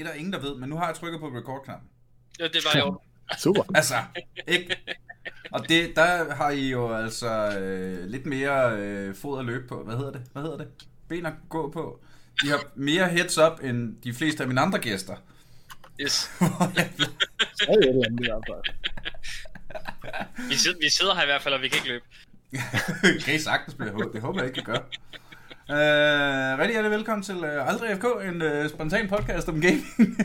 det er der ingen, der ved, men nu har jeg trykket på record-knappen. Ja, det var jo. Super. Altså, ikke? Og det, der har I jo altså øh, lidt mere øh, fod at løbe på. Hvad hedder det? Hvad hedder det? Ben at gå på. I har mere heads up end de fleste af mine andre gæster. Yes. Er. Vi sidder, vi sidder her i hvert fald, og vi kan ikke løbe. kan I sagtens blive. Det håber jeg ikke, I gør. Uh, rigtig hjertelig velkommen til uh, Aldrig FK, en uh, spontan podcast om gaming.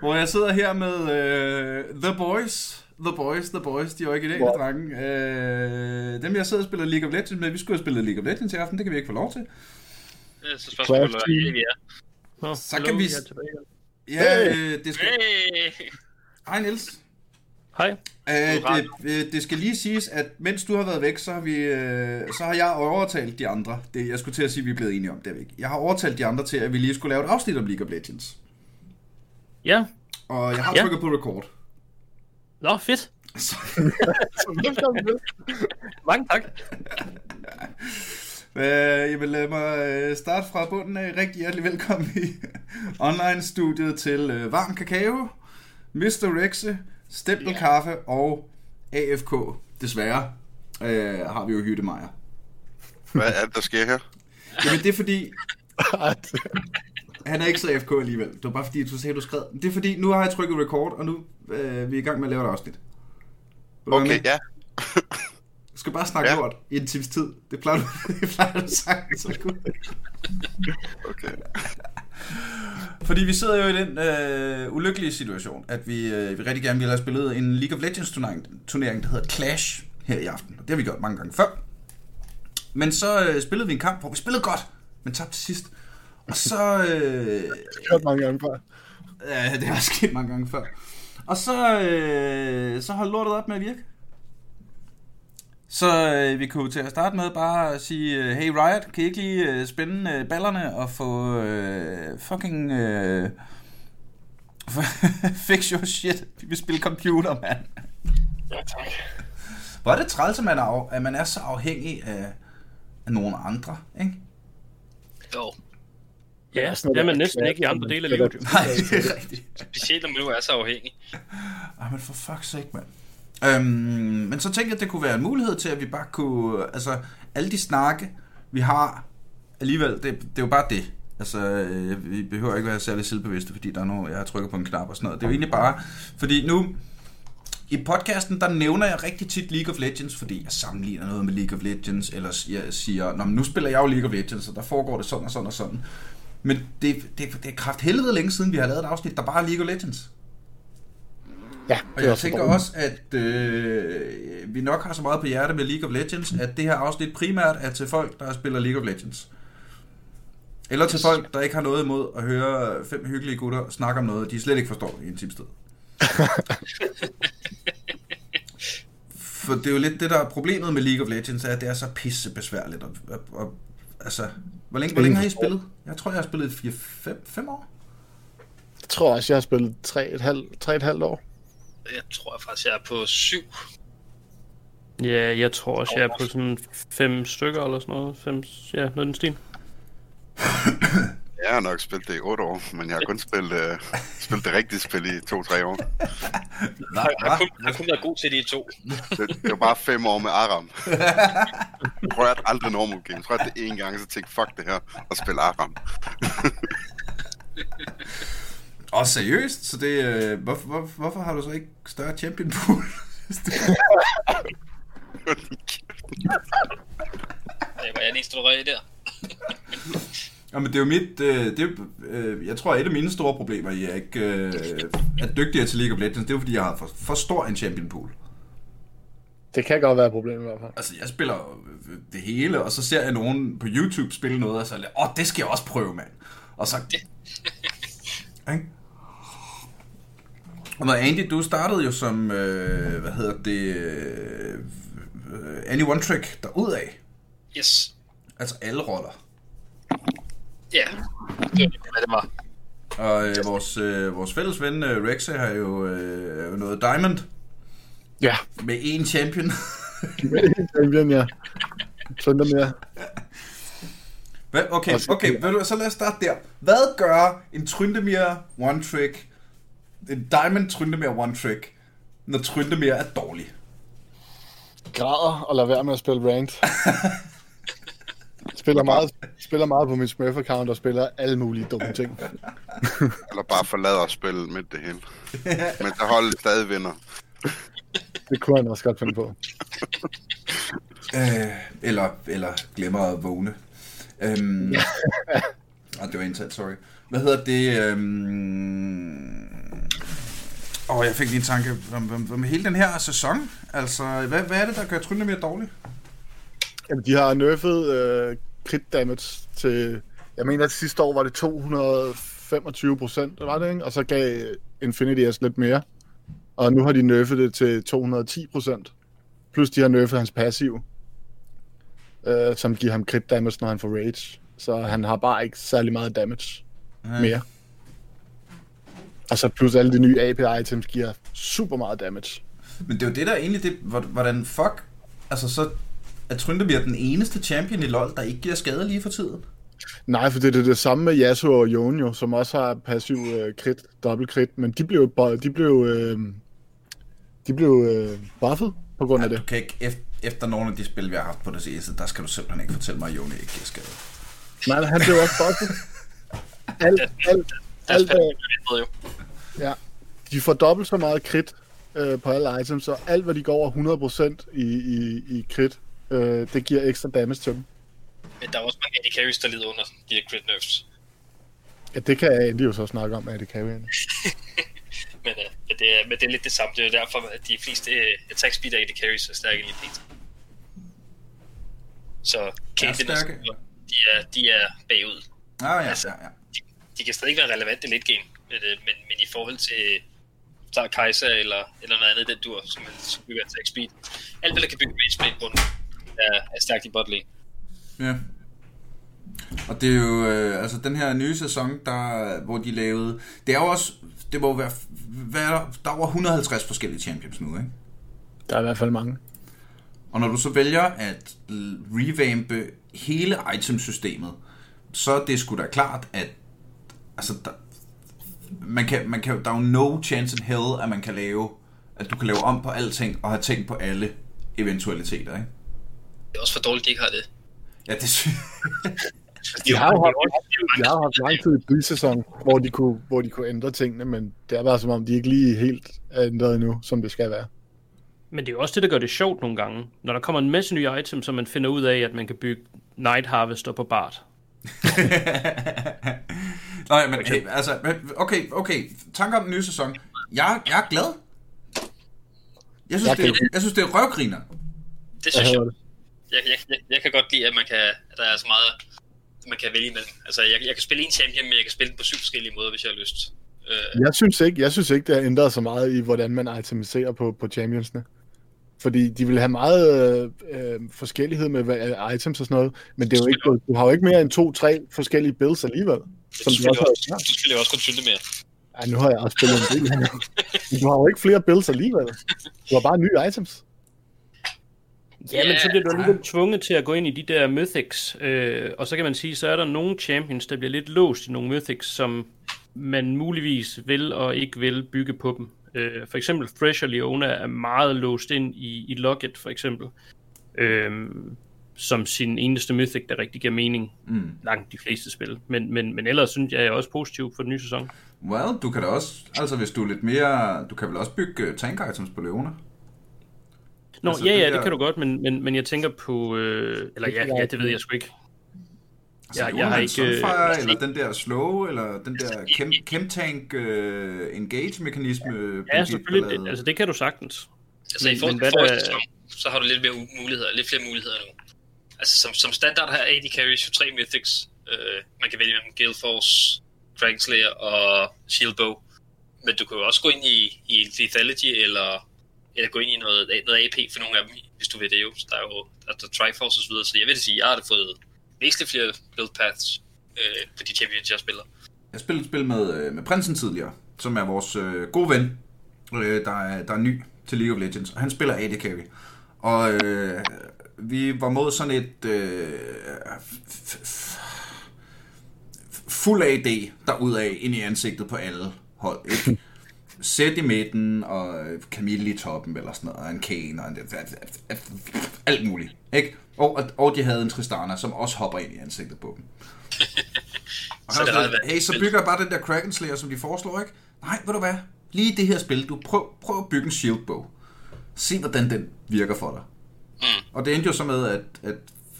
Hvor jeg sidder her med uh, The Boys. The Boys, The Boys, de originale Wow. drenge. Uh, dem jeg sidder og spiller League of Legends med, vi skulle have spillet League of Legends i aften, det kan vi ikke få lov til. Det er så spørgsmålet, hvad vi er. Så kan vi-. Ja, Hey! uh, det skal... Hey! Hej Niels. Hej. Hurra. det, øh, det skal lige siges, at mens du har været væk, så har, vi, øh, så har jeg overtalt de andre. Det, jeg skulle til at sige, at vi er blevet enige om det. er vi ikke. Jeg har overtalt de andre til, at vi lige skulle lave et afsnit om League of Legends. Ja. Og jeg har Ja. trykket på record. Nå, fedt. Så, Så velkommen til. Mange tak. øh, jeg vil lade mig øh, starte fra bunden af. Rigtig hjertelig velkommen i online-studiet til øh, Varm Kakao, Mr. Rexe, Stempelkaffe og AFK. Desværre øh, har vi jo Hyttemeier. Hvad er det, der sker her? Jamen det er fordi, Han er ikke så FK alligevel. Det var bare fordi, du sagde, du skrev. Det er fordi, nu har jeg trykket record, og nu øh, vi er i gang med at lave et afsnit. Okay, med? ja. Du skal bare snakke Ja. lort i en times tid. Det plejer du, det plejer du sagt. Så godt. Okay. Fordi vi sidder jo i den øh, ulykkelige situation, at vi, øh, vi rigtig gerne ville have spillet en League of Legends turnering, turnering, der hedder Clash her i aften. Og det har vi gjort mange gange før. Men så øh, spillede vi en kamp, hvor vi spillede godt, men tabte til sidst. Og så... Øh, Hørt mange gange før. Ja, det har sket mange gange før. Og så, øh, så holdt lortet op med at virke. Så øh, vi kunne til at starte med bare sige, øh, hey Riot, kan I ikke lige øh, spænde øh, ballerne og få øh, fucking... Øh, fix your shit. Vi vil spille computer, mand. Ja, tak. Hvor er det træls, at man er, af- at man er så afhængig af, af nogle andre, ikke? Jo. Ja, sådan det er man næsten ikke i andre dele af livet. Nej, det er rigtigt. Specielt, når man nu er så afhængig. Ej, men for fuck's sake, mand. Øhm, men så tænkte jeg, at det kunne være en mulighed til, at vi bare kunne... Altså, alle de snakke, vi har alligevel, det, det er jo bare det. Altså, øh, vi behøver ikke være særlig selvbevidste, fordi der er noget, jeg har trykket på en knap og sådan noget. Det er jo egentlig bare... Fordi nu, i podcasten, der nævner jeg rigtig tit League of Legends, fordi jeg sammenligner noget med League of Legends, eller jeg siger, Nå, men nu spiller jeg jo League of Legends, og der foregår det sådan og sådan og sådan. Men det, det, det er kraft helvede længe siden, vi har lavet et afsnit, der bare er League of Legends. Ja, Og jeg tænker også, at øh, vi nok har så meget på hjerte med League of Legends, at det her afsnit primært er til folk, der spiller League of Legends. Eller til folk, der ikke har noget imod at høre fem hyggelige gutter snakke om noget, de slet ikke forstår i en times tid. For det er jo lidt det, der er problemet med League of Legends, er, at det er så pisse besværligt. Og, og, og, altså, hvor længe, hvor længe har I spillet? Jeg tror, jeg har spillet 4-5 år. Jeg tror også, jeg har spillet 3,5 år. Jeg tror faktisk, jeg er på syv. Ja, jeg tror også, jeg er på sådan fem stykker eller sådan noget. Fem, ja, noget i den stil. Jeg har nok spillet det i 8 år, men jeg har kun spillet, øh, spillet det rigtige spil i 2-3 år. Hva? Jeg har kun, jeg har kun været god til de to. Det, det var bare 5 år med Aram. Jeg rørte aldrig normal game. Jeg tror, at det en gang, så tænkte fuck det her, og spille Aram. Og seriøst, så det, øh, hvorfor, hvor, hvorfor har du så ikke større champion pool? Det var jeg den eneste, der røg i der. ja, men det er jo mit, øh, det er, øh, jeg tror, et af mine store problemer, i er ikke øh, er dygtigere til League of Legends, det er jo, fordi jeg har for, for stor en champion pool. Det kan godt være et problem i hvert fald. Altså, jeg spiller det hele, og så ser jeg nogen på YouTube spille noget, og så er jeg, åh, det skal jeg også prøve, mand. Og så... Ikke? Og når Andy, du startede jo som, øh, hvad hedder det, øh, Any One Trick derudad. Yes. Altså alle roller. Ja. Det hvad det var. Og øh, vores, øh, vores fælles ven øh, Rexe har jo øh, noget Diamond Ja, med en champion. champion, ja. Søndag mere. Hvad? Okay, okay, du, så lad os starte der. Hvad gør en Tryndemir one trick, en Diamond Tryndemir one trick, når Tryndemir er dårlig? Græder og lader være med at spille ranked. spiller, meget, spiller meget på min Smurf-account og spiller alle mulige dumme ting. Eller bare forlader spillet midt det hele. Men så holdet stadig vinder. Det kunne han også godt finde på. Øh, eller, eller glemmer at vågne. Øhm, ah, det var indtalt, sorry. Hvad hedder det? Øhm... Åh, oh, jeg fik lige en tanke om, om, om hele den her sæson. Altså, hvad, hvad er det, der gør Trynde mere dårlig? Jamen, de har nerfet øh, crit damage til... Jeg mener, at sidste år var det 225 procent, var det ikke? Og så gav Infinity os lidt mere. Og nu har de nerfet det til 210 procent. Plus de har nerfet hans passiv, øh, som giver ham crit damage, når han får rage. Så han har bare ikke særlig meget damage mere. Og så plus alle de nye AP-items giver super meget damage. Men det er jo det, der er egentlig det, hvor- hvordan fuck, altså så er Tryndemir den eneste champion i LoL, der ikke giver skade lige for tiden. Nej, for det er det samme med Yasuo og Jonio, som også har passiv øh, crit, dobbelt crit, men de blev, de blev, øh, de blev øh, buffet på grund af Ja, det. du kan ikke, efter, efter nogle af de spil, vi har haft på det seneste, der skal du simpelthen ikke fortælle mig, at Joni ikke giver skade. Nej, han blev også buffet. Alt, alt, Der alt, er øh, jo. Ja. De får dobbelt så meget crit øh, på alle items, så alt, hvad de går over 100% i, i, i crit, øh, det giver ekstra damage til dem. Men der er også mange AD carries, der lider under de her crit nerfs. Ja, det kan Andy jo så snakke om, at det kan vi. Men, uh, men, det er, men det er lidt det samme. Det er jo derfor, at de fleste uh, attack speed AD carries er stærke lige pt. Så Caitlyn de er, de er bagud. Ah, ja, Altså- ja, ja. De, kan stadig ikke være relevante late game, men, øh, men, men i forhold til Star Kaiser eller, eller noget andet, den dur, som, er- som bygger attack speed. Alt, hvad der kan bygge rage play på er, er stærkt i bot lane. Ja. Og det er jo, øh, altså den her nye sæson, der, hvor de lavede, det er jo også, det må være, hvad er der, der er over 150 forskellige champions nu, ikke? Der er i hvert fald mange. Og når du så vælger at revampe hele itemsystemet, så er det sgu da klart, at altså, der, man kan, man kan, der er jo no chance in hell, at man kan lave, at du kan lave om på alting og have tænkt på alle eventualiteter, ikke? Det er også for dårligt, de ikke har det. Ja, det sy- De har jo haft, de har haft lang tid i bysæson, hvor de, kunne, hvor de kunne ændre tingene, men det er bare som om, de ikke lige helt er ændret endnu, som det skal være. Men det er jo også det, der gør det sjovt nogle gange. Når der kommer en masse nye items, så man finder ud af, at man kan bygge Night Harvester på Bart. Nej, men hey, altså, okay, okay, tanker om den nye sæson. Jeg, jeg er glad. Jeg synes, Jeg det, er, jeg synes, det er røvgriner. Det synes jeg. Jeg, jeg, jeg, jeg kan godt lide, at, man kan, at der er så meget, man kan vælge imellem. Altså, jeg, jeg kan spille en champion, men jeg kan spille den på syv forskellige måder, hvis jeg har lyst. Øh, Jeg synes ikke, jeg synes ikke, det har ændret så meget i, hvordan man itemiserer på, på championsne. Fordi de vil have meget øh, øh, forskellighed med hvad- items og sådan noget, men det er jo ikke, du har jo ikke mere end to-tre forskellige builds alligevel. så Som du også jeg har. også, så spiller jeg også konsulte mere. Ej, nu har jeg også spillet en del. Men Du har jo ikke flere builds alligevel. Du har bare nye items. Ja, men så bliver du alligevel tvunget til at gå ind i de der mythics, øh, og så kan man sige, så er der nogle champions, der bliver lidt låst i nogle mythics, som man muligvis vil og ikke vil bygge på dem. Øh, for eksempel Thresh og Leona er meget låst ind i, i Locket, for eksempel, øh, som sin eneste mythic, der rigtig giver mening Mm. langt de fleste spil. Men, men, men ellers synes jeg, jeg er også positiv for den nye sæson. Well, du kan da også, altså hvis du er lidt mere, du kan vel også bygge øh, tank items på Leona? Nå, Altså, altså, ja, det ja, der- det kan du godt, men, men, men jeg tænker på... Øh, eller ja, ja, det ved jeg sgu ikke. Altså, Jeg- jeg, har ikke. Sunfire, øh, eller den der slow, eller den der chem, chemtank uh, engage-mekanisme. Ja, selvfølgelig. Det, altså, det kan du sagtens. Altså, Men- i forhold men til hvad forrige sæson, så har du lidt mere muligheder, lidt flere muligheder nu. Altså, som, som standard har AD carries jo tre mythics. Øh, man kan vælge mellem Gale Force, Dragon Slayer og Shield Bow. Men du kan jo også gå ind i, i Lethality, eller, eller gå ind i noget, noget AP for nogle af dem, hvis du vil det jo. Så der er jo der, der er Triforce og så videre, så jeg vil sige, jeg har da fået væsentligt flere build paths øh, på de champions, jeg spiller. Jeg spillede et spil med, øh, med Prinsen tidligere, som er vores øh, gode ven, øh, der, er, der er ny til League of Legends, og han spiller AD Carry. Og øh, vi var mod sådan et øh, fuld AD derudad ind i ansigtet på alle hold. Ikke? Sæt i midten, og Camille i toppen, eller sådan noget, og en Kane, og en, alt muligt. Ikke? Og, og, de havde en Tristana, som også hopper ind i ansigtet på dem. Og Så har været hey, så bygger jeg bare den der Kraken Slayer, som de foreslår, ikke? Nej, ved du hvad? Lige det her spil, du prøv, prøv at bygge en shieldbog. Se, hvordan den virker for dig. Mm. Og det endte jo så med, at, at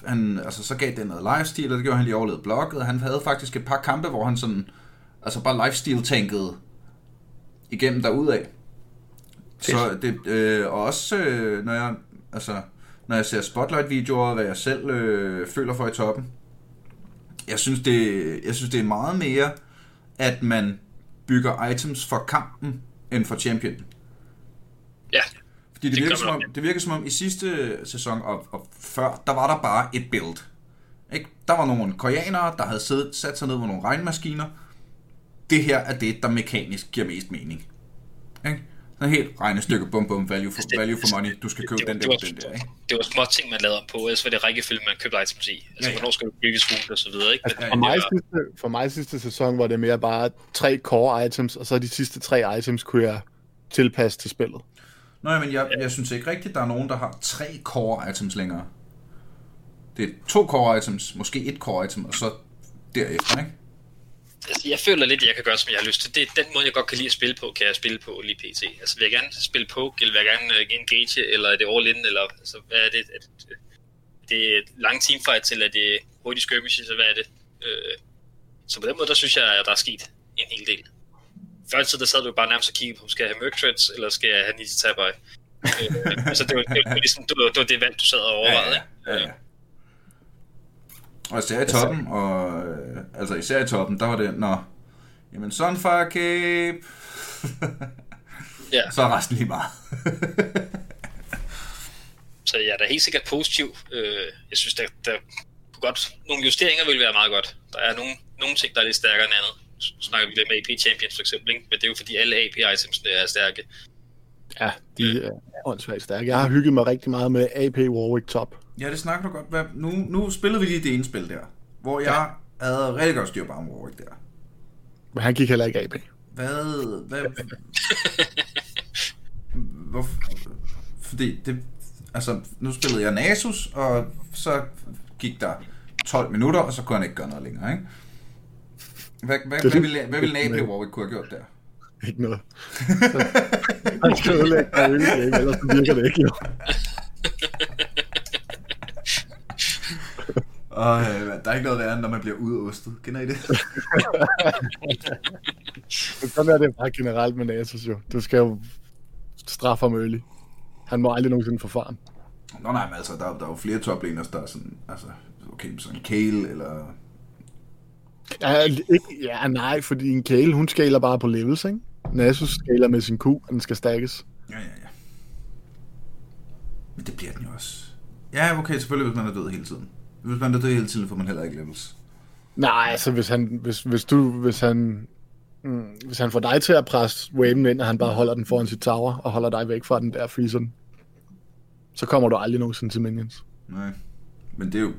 han, altså, så gav den noget lifestyle, og det gjorde han lige overlevet blokket, han havde faktisk et par kampe, hvor han sådan, altså bare lifestyle-tankede igennem derudad. Så det, øh, og også øh, når jeg, altså, når jeg ser spotlight-videoer, hvad jeg selv øh, føler for i toppen, jeg synes, det, jeg synes, det er meget mere, at man bygger items for kampen, end for champion. Ja, Fordi det, Det virker som om, det virker som om, i sidste sæson og, og før, der var der bare et build. Ikke? Der var nogle koreanere, der havde siddet, sat sig ned med nogle regnmaskiner. Det her er det, der mekanisk giver mest mening. Ikke? Sådan helt regnestykke, bum bum, value for, value for money. Du skal købe det, var- den det, der var, og den der. Ikke? det var små ting, man lavede om på, ellers var det rækkefølge, man købte items i. Altså, Ja, ja. hvornår skal du bygge skole og så videre, ikke? Altså, Men for, det mig var- sidste, for mig sidste sæson var det mere bare tre core items, og så de sidste tre items kunne jeg tilpasse til spillet. Nå, ja, men jeg, jeg synes ikke rigtigt, der er nogen, der har tre core items længere. Det er to core items, måske et core item, og så derefter, ikke? Altså, jeg føler lidt, at jeg kan gøre, som jeg har lyst til. Det er den måde, jeg godt kan lide at spille på, kan jeg spille på lige pt. Altså, vil jeg gerne spille på, eller vil jeg gerne uh, engage, eller er det all in, eller altså, hvad er det? Er det, det er lange teamfights, eller er det hurtige skirmishes, eller hvad er det? Øh, så på den måde, der synes jeg, at der er sket en hel del. Før tiden, der sad du bare nærmest og kiggede på, skal jeg have Merc Threads, eller skal jeg have Ninja Tabai? øh, altså, det var, det, var, ligesom, det, var, det var det valg, du sad og overvejede, ja, ja, ja. Og især i toppen, og øh, altså især i toppen, der var det, nå, jamen Sunfire Cape, Ja. så er resten lige meget. Så jeg er da helt sikkert positiv. Øh, jeg synes, der, der godt, nogle justeringer ville være meget godt. Der er nogle, nogle ting, der er lidt stærkere end andet. Så snakker vi lidt med AP Champions for eksempel, ikke? men det er jo fordi alle AP items er stærke. Ja, de er åndssvagt stærke. Jeg har hygget mig rigtig meget med AP Warwick Top. Ja, det snakker du godt. Hvad, nu, nu spillede vi lige det ene spil der, hvor jeg ja. havde rigtig godt styr på ham Warwick der. Men han gik heller ikke AP. Hvad, hvad, hvorfor, fordi det, altså, nu spillede jeg Nasus, og så gik der 12 minutter, og så kunne han ikke gøre noget længere, ikke? Hvad, hvad, Det- hvad, ville, hvad ville AP Warwick kunne have gjort der? Ikke noget. han skal ødelægge i game, ellers virker det ikke jo. Og øh, der er ikke noget værre, når man bliver udostet. Kender I det? Sådan er det bare generelt med Nasus jo. Du skal jo straffe ham early. Han må aldrig nogensinde få farm. Nå nej, men altså, der, er- der er jo flere toplaners, der er sådan, altså, okay, sådan en Kale, eller... Ja, ikke, ja, nej, fordi en Kale, hun skaler bare på levels, ikke? Nasus skaler med sin Q, og den skal stakkes. Ja, ja, ja. Men det bliver den jo også. Ja, okay, selvfølgelig, hvis man er død hele tiden. Hvis man er død hele tiden, får man heller ikke levels. Nej, altså hvis han, hvis, hvis du, hvis han, mm, hvis han får dig til at presse waven ind, og han bare holder den foran sit tower, og holder dig væk fra den der freezer, så kommer du aldrig nogensinde til minions. Nej. Men det er jo,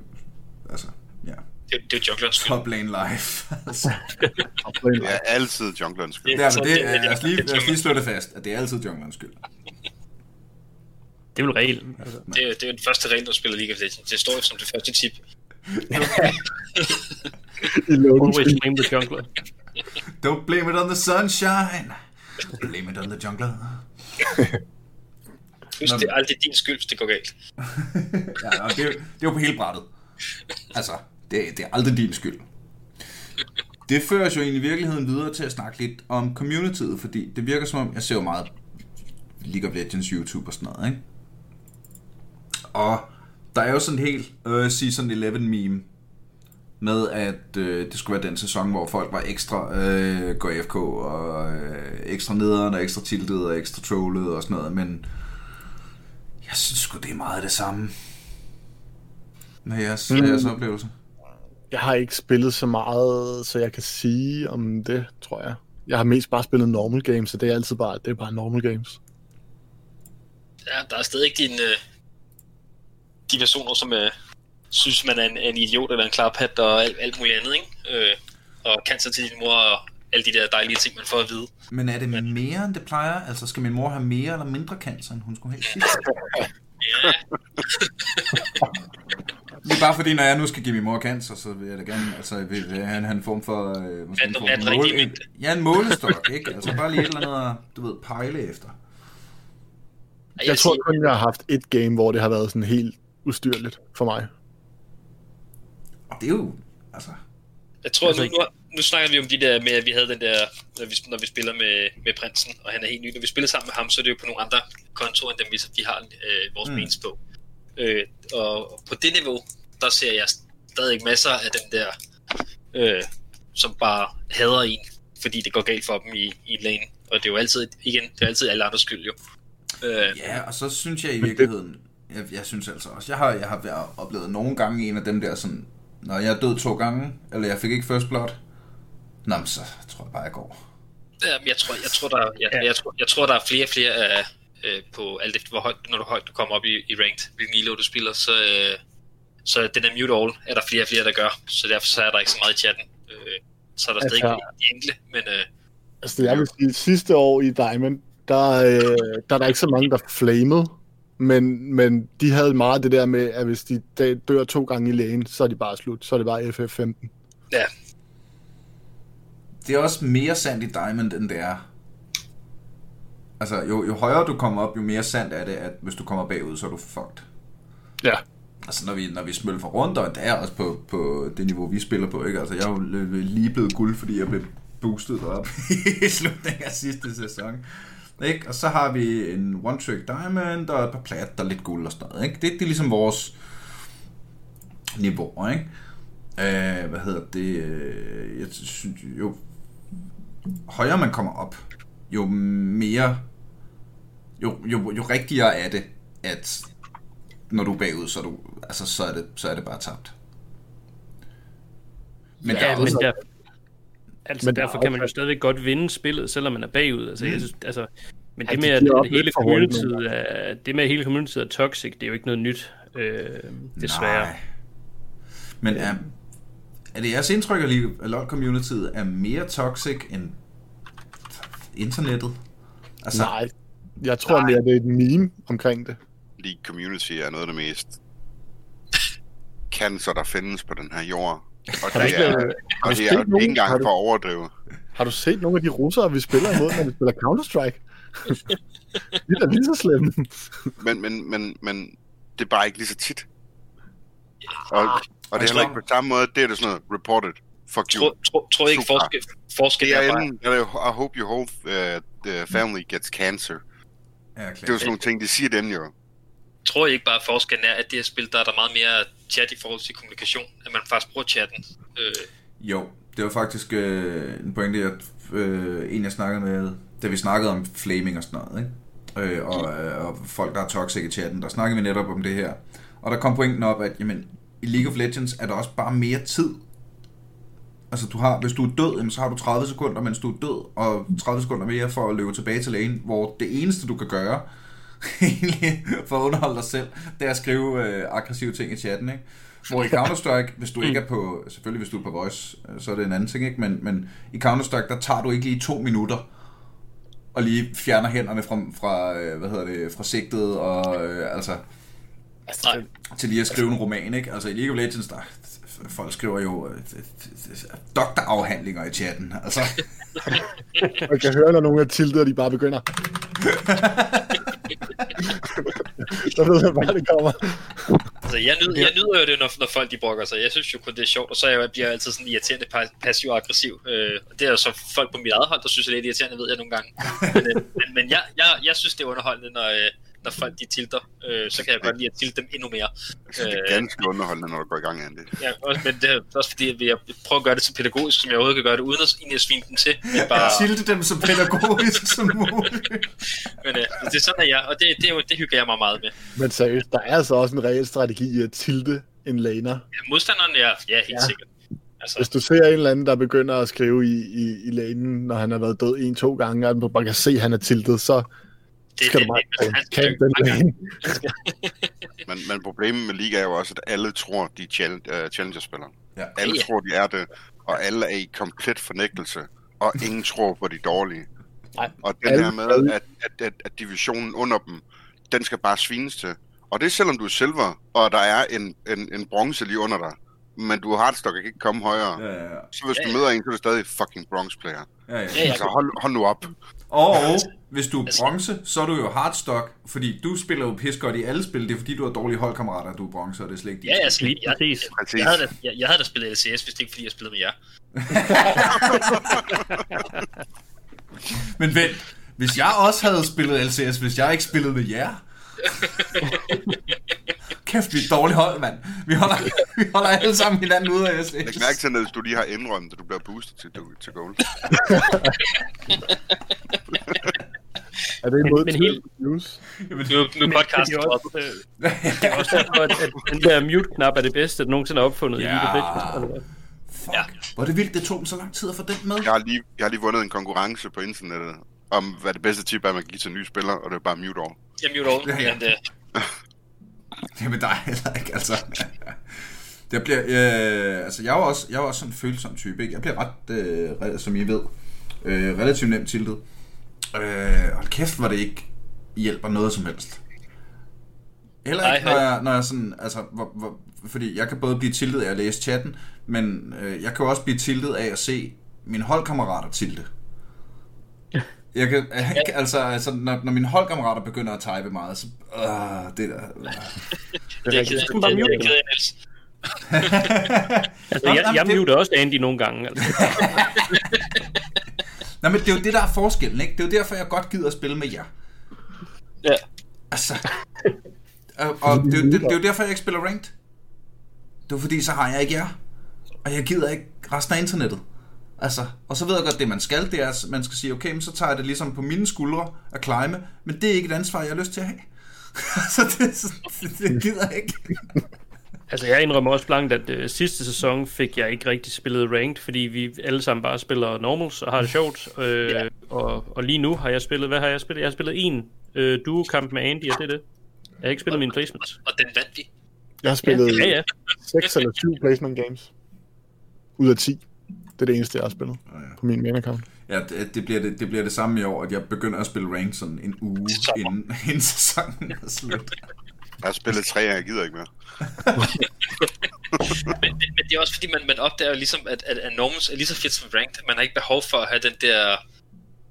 altså, ja. Det, det er jo junglerens skyld. Top lane life. altså. Det er altid junglerens skyld. Det er, Så men det, det- lad os lige, det- lad os lige slå det fast, at det er altid junglerens skyld. Det er vel reglen. Altså. Det, er- det er jo den første regel, du spiller League of Legends. Det står jo som det første tip. Always blame the jungler. Don't blame it on the sunshine. Blame it on the jungler. Husk, det er aldrig din skyld, hvis det går galt. ja, og det, er, jo- det er jo på hele brættet. Altså, det, det er aldrig din skyld. Det fører os jo egentlig i virkeligheden videre til at snakke lidt om communityet, fordi det virker som om, jeg ser jo meget League of Legends YouTube og sådan noget, ikke? Og der er jo sådan en helt øh, Season 11 meme med, at øh, det skulle være den sæson, hvor folk var ekstra øh, gå FK og øh, ekstra nederen og ekstra tiltet og ekstra trollet og sådan noget, men jeg synes sgu, det er meget det samme. Med jeres, mm. jeres oplevelse. Jeg har ikke spillet så meget, så jeg kan sige om det, tror jeg. Jeg har mest bare spillet normal games, så det er altid bare, det er bare normal games. Ja, der er stadig ikke din, øh, de personer, som øh, synes, man er en, en idiot eller en klarpat og alt, alt muligt andet, ikke? Øh, og cancer til din mor og alle de der dejlige ting, man får at vide. Men er det mere, end det plejer? Altså, skal min mor have mere eller mindre cancer, end hun skulle have sidst? Ja, Det er bare fordi, når jeg nu skal give min mor cancer, så vil jeg da gerne altså, vil, vil have en form for... Øh, måske en form for mål, en, ja, en målestok, ikke? Altså bare lige et eller andet, du ved, pejle efter. jeg, Jeg tror kun, jeg har haft et game, hvor det har været sådan helt ustyrligt for mig. Og det er jo, altså... Jeg tror, Altså, nu, nu, snakker vi om de der med, at vi havde den der, når vi, når vi spiller med, med prinsen, og han er helt ny. Når vi spiller sammen med ham, så er det jo på nogle andre kontorer, end dem vi, vi har øh, vores Mm. mains på. Øh, og på det niveau, der ser jeg stadig masser af dem der, øh, som bare hader en, fordi det går galt for dem i, i lane. Og det er jo altid, igen, det er altid alle andres skyld jo. Øh, Ja, og så synes jeg i virkeligheden, jeg, jeg synes altså også, jeg har, jeg har været oplevet nogle gange en af dem der sådan, når jeg er død to gange, eller jeg fik ikke first blood, nå, så tror jeg bare, jeg går. Jeg tror, jeg tror, der, jeg, Ja. jeg, tror, jeg tror, der er flere og flere af, øh, på alt efter, hvor højt, når du højt du kommer op i, i ranked, hvilken elo du spiller, så, øh, så den er mute all, er der flere og flere, der gør, så derfor så er der ikke så meget i chatten. Øh, så er der stadig Altså- de enkelte, men øh, Altså, jeg vil sige, sidste år i Diamond, der, øh, der er der ikke så mange, der flamede. Men, men de havde meget det der med, at hvis de dør to gange i lægen, så er de bare slut. Så er det bare FF15. ja, Det er også mere sandt i Diamond, end det er. Altså, jo, jo højere du kommer op, jo mere sandt er det, at hvis du kommer bagud, så er du fucked. Ja. Altså, når vi, når vi smølfer rundt, og det er også på, på det niveau, vi spiller på, ikke? Altså, jeg er jo lige blevet guld, fordi jeg blev boostet op i slutningen af sidste sæson. Ikke? Og så har vi en One Trick Diamond, og et par plat, er lidt guld og sådan noget. Ikke? Det, det er ligesom vores niveauer, ikke? Øh, hvad hedder det? øh, Jeg synes jo højere man kommer op, jo mere jo, jo, jo rigtigere er det, at når du er bagud, så er, du, altså, så er, det, så er det bare tabt. Men Ja, der er men også, der, altså, Men men der er derfor kan man jo også- stadig godt vinde spillet, selvom man er bagud. Altså, jeg synes, altså, men Ja, det de med, at hele nogle er, det med, at hele communityet er toxic, det er jo ikke noget nyt, øh, desværre. Nej. Men er, er det jeres indtryk, at LoL-communityet er mere toxic end internettet? Altså, Nej, jeg tror mere, det er et meme omkring det. League Community er noget af det mest cancer, der findes på den her jord. Og Har du det ikke, er, øh, og du det er set ikke nogen- engang har du- for at overdrive. Har du set nogle af de russere, vi spiller imod, når vi spiller Counter-Strike? de er da lige så slemme. Men, men, men, men det er bare ikke lige så tit. Og, og det er heller ikke på samme måde, det er det sådan noget reported. Fuck you. tror, ikke forskel, forskel Det er er bare, I hope your whole uh, the family gets cancer. ja, Det er jo sådan nogle ting, de siger dem jo tror jeg ikke bare, at forskellen er, at det her spil, der er der meget mere chat i forhold til kommunikation, at man faktisk bruger chatten. Øh, Jo, det var faktisk øh, en pointe, jeg, øh, en jeg snakkede med, da vi snakkede om flaming og sådan noget, ikke? Øh, og, øh, og folk, der er toxic i chatten, der snakkede vi netop om det her. Og der kom pointen op, at jamen, i League of Legends er der også bare mere tid. Altså, du har, hvis du er død, jamen, så har du 30 sekunder, mens du er død, og 30 sekunder mere for at løbe tilbage til lane, hvor det eneste, du kan gøre, egentlig, for at underholde dig selv, det er at skrive øh, aggressive ting i chatten, ikke? Hvor i Counter-Strike, hvis du ikke er på, selvfølgelig hvis du er på voice, øh, så er det en anden ting, ikke? Men, men i Counter-Strike, der tager du ikke lige to minutter, og lige fjerner hænderne fra, fra øh, hvad hedder det, fra sigtet, og øh, altså, nej, til lige at skrive en roman, ikke? Altså i League of Legends, der, folk skriver jo øh, doktorafhandlinger i chatten, altså. Man kan høre, når nogle er tiltet, og de bare begynder. Så ved jeg bare, det kommer. Altså, jeg, nyder, jeg nyder jo det, når, når folk de brokker sig. Jeg synes jo kun, det er sjovt, og så er jeg, bliver jeg altid sådan irriterende passiv og aggressiv. Øh, og det er jo så folk på mit eget hold, der synes, det er lidt irriterende, ved jeg nogle gange. Men, øh, men, men jeg, jeg, jeg synes, det er underholdende, når, øh, når folk de tilter. Øh, så kan jeg godt lide at tilte dem endnu mere. Det er Øh, ganske underholdende, når du går i gang det. ja, også, men det er også fordi, at jeg prøver at gøre det så pædagogisk, som jeg overhovedet kan gøre det, uden at, egentlig at svine dem til. Men, bare, Tilte dem så pædagogisk som muligt. men øh, det er sådan, at jeg, og det, det, er jo, det hygger jeg mig meget med. Men seriøst, der er altså også en reel strategi i at tilte en laner. Ja, modstanderen, ja, ja helt Ja. ja. sikkert. Altså, Hvis du ser en eller anden, der begynder at skrive i, i, i lanen, når han har været død en-to gange, og du bare kan se, at han er tiltet, så det, skal det, du bare det, camp den. Men, men problemet med Liga er jo også, at alle tror, de er uh, Challenger-spillere. Ja. Alle Ja. tror, de er det, og alle er i komplet fornægtelse, og ingen tror på de dårlige. Nej. Og den Alle- her med, at, at, at, at divisionen under dem, den skal bare svines til. Og det er selvom du er silver, og der er en, en, en bronze lige under dig. Men du er hardstock og kan ikke komme højere. Ja, ja, ja. Så hvis Ja, du ja. møder en, så er du stadig fucking bronze player. Ja, ja. Ja, ja. Altså hold, hold nu op. Og hvis du er bronze, så er du jo hardstock, fordi du spiller jo pis godt i alle spil. Det er fordi, du har dårlige holdkammerater, du er bronze, og det er slet ikke dit. Ja, altså, Lige jeg. Præcis. jeg, havde da, jeg, jeg havde da spillet LCS, hvis det ikke fordi, jeg spillede med jer. Men vent, hvis jeg også havde spillet LCS, hvis jeg ikke spillede med jer... Kæft, vi er et dårligt hold, mand. Vi holder, vi holder alle sammen hinanden ude af LCS. Læg mærke til, at du lige har indrømmet, at du bliver boostet til, til goal. Er det Men- imod men men, helt- news? Nu, nu er podcast det er også, øh, det er også derfor, at, at den der mute-knap er det bedste, der nogensinde er opfundet i Ja. League of Legends. eller hvad? Fuck. Hvor er det vildt, det tog dem så lang tid at få den med. Jeg har, lige, jeg har lige vundet en konkurrence på internettet, om hvad det bedste tip er, man kan give til nye spillere, og det er bare mute all. Jeg mute all, Ja, ja. men uh, Det med dig heller ikke, altså. Det bliver, øh, altså jeg er jo også, jeg er også sådan en følsom type, ikke? Jeg bliver ret, øh, som I ved, øh, relativt nemt tiltet. Øh, hold kæft, hvor det ikke hjælper noget som helst. Heller ikke, når jeg, når jeg sådan, altså, hvor, hvor, fordi jeg kan både blive tiltet af at læse chatten, men øh, jeg kan jo også blive tiltet af at se mine holdkammerater tilte. Jeg kan, jeg, kan- altså, altså når, når mine holdkammerater begynder at type meget, så, øh, det der, øh. det er jeg ked af. ked af, Niels. Altså, jeg, jeg det- muter også Andy nogle gange. Altså. Nej, men det er jo det, der er forskellen, ikke? Det er jo derfor, jeg godt gider at spille med jer. Ja. Altså... Og, og det, er jo- det, det, er jo derfor, jeg ikke spiller ranked. Det er fordi, så har jeg ikke jer. Og jeg gider ikke resten af internettet. Altså, og så ved jeg godt, det man skal, det er, at man skal sige, okay, men så tager jeg det ligesom på mine skuldre at climbe, men det er ikke et ansvar, jeg har lyst til at have. så det, det, det gider jeg ikke. Altså, jeg indrømmer også blankt, at øh, sidste sæson fik jeg ikke rigtig spillet ranked, fordi vi alle sammen bare spiller normals og har det sjovt. Øh, Ja. og, og lige nu har jeg spillet, hvad har jeg spillet? Jeg har spillet en øh, duo-kamp med Andy, og det er det. Jeg har ikke spillet mine placements. Og den vandt vi. Jeg har spillet Ja, ja. 6 eller 7 placement games. Ud af 10. Det er det eneste, jeg har spillet på min main account. Ja, det, det, bliver det, det bliver det samme i år, at jeg begynder at spille ranked sådan en uge Sommer. inden, inden sæsonen er slut. Jeg har spillet tre, og jeg gider ikke mere. Men, men, men det er også fordi, man, man opdager jo ligesom, at, at, at normals er lige så fedt som ranked. Man har ikke behov for at have den der...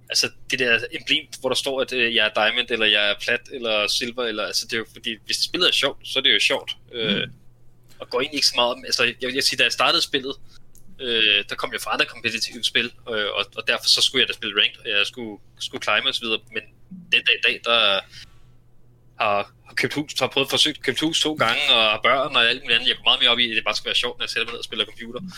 Altså det der emblem, hvor der står, at øh, jeg er diamond, eller jeg er plat, eller silver, eller... Altså det er jo fordi, hvis spillet er sjovt, så er det jo sjovt. Mm. Øh, og går egentlig ikke så meget om... Altså jeg vil sige, da jeg startede spillet, øh, der kom jeg fra andre kompetitive spil, øh, og, og derfor så skulle jeg da spille ranked, og jeg skulle, skulle climbe og så videre, men den dag i dag, der har, har købt hus, har prøvet forsøgt at købe hus to gange, og har børn og alt muligt andet. Jeg går meget mere op i, at det bare skal være sjovt, når jeg sætter mig ned og spiller computer.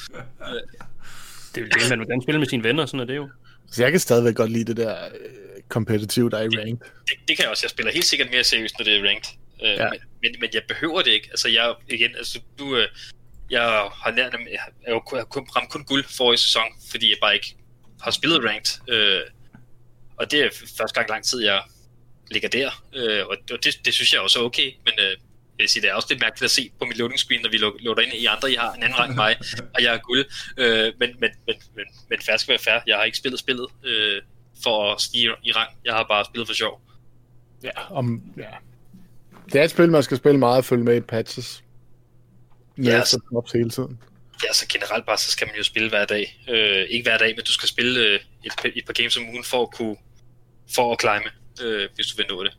Det er jo det, man vil gerne spille med sine venner, sådan er det jo. Så jeg kan stadigvæk godt lide det der øh, competitive, der er i ranked. Det, det kan jeg også. Jeg spiller helt sikkert mere seriøst, når det er ranked. Øh, Ja. men, men, men jeg behøver det ikke. Altså jeg, igen, altså du, øh, jeg har lært, jeg jeg har kun ramt kun guld forrige sæson, fordi jeg bare ikke har spillet ranked. Øh, og det er første gang lang tid, jeg ligger der. Øh, og det, det, synes jeg også er okay, men øh, jeg vil sige, det er også lidt mærkeligt at se på mit loading screen, når vi lo- loader ind i andre, I har en anden rang end mig, og jeg er guld. Øh, men, men, men, men, men fair skal være fair. Jeg har ikke spillet spillet øh, for at stige i rang. Jeg har bare spillet for sjov. Ja, om, ja. Det er et spil, man skal spille meget og følge med i patches. Ja, ja, så- ser hele tiden. Ja, så generelt bare, så skal man jo spille hver dag. Øh, ikke hver dag, men du skal spille øh, et, par- et par games om ugen for at kunne for at climbe, øh, hvis du vil nå det.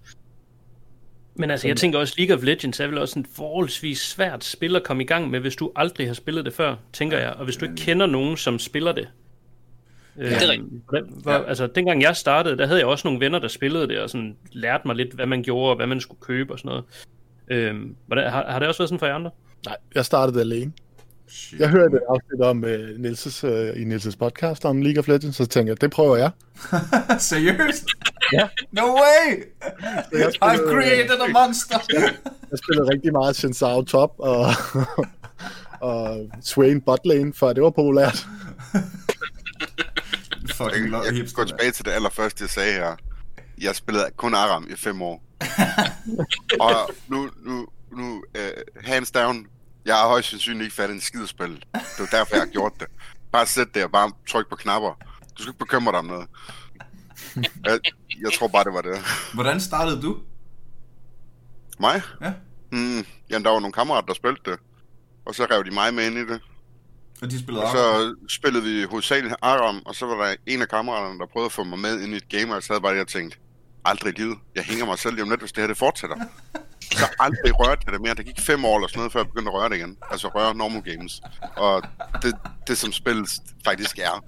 Men altså, jeg tænker også, League of Legends er vel også en forholdsvis svært spil at komme i gang med, hvis du aldrig har spillet det før, tænker jeg. Og hvis du ikke kender nogen, som spiller det. det er rigtigt. Hvordan, hvor, ja. Altså, dengang jeg startede, der havde jeg også nogle venner, der spillede det, og sådan lærte mig lidt, hvad man gjorde, og hvad man skulle købe og sådan noget. Øhm, hvordan, har, har det også været sådan for jer andre? Nej, jeg startede alene. Shit. Jeg hørte et afsnit om uh, Nielses, uh, i Nielses podcast om League of Legends, så tænkte jeg, det prøver jeg. Seriøst? Ja. No way! jeg I've spillede- created a monster! Jeg spillede rigtig meget Sensao top og, og Swain botlane, før det var populært. Fucking Jeg, jeg kan gå tilbage til det allerførste, jeg sagde her. Jeg spillede kun Aram i fem år. og nu, nu, nu uh, hands down, jeg har højst sandsynligt ikke fattet en skid af spil. Det var derfor, jeg har gjort det. Bare sæt det og bare tryk på knapper. Du skal ikke bekymre dig om noget. Jeg, jeg tror bare, det var det. Hvordan startede du? Mig? Ja. Mm, jamen, der var nogle kammerater, der spillede det. Og så rev de mig med ind i det. Og de spillede Og så spillede vi hovedsageligt Aram, og så var der en af kammeraterne, der prøvede at få mig med ind i et game, og jeg sad bare der og tænkte, aldrig i livet. Jeg hænger mig selv lige om lidt, hvis det her det fortsætter. Så aldrig rørte jeg det mere. Der gik fem år eller sådan noget, før jeg begyndte at røre det igen. Altså røre normal games. Og det, det som spillet faktisk er.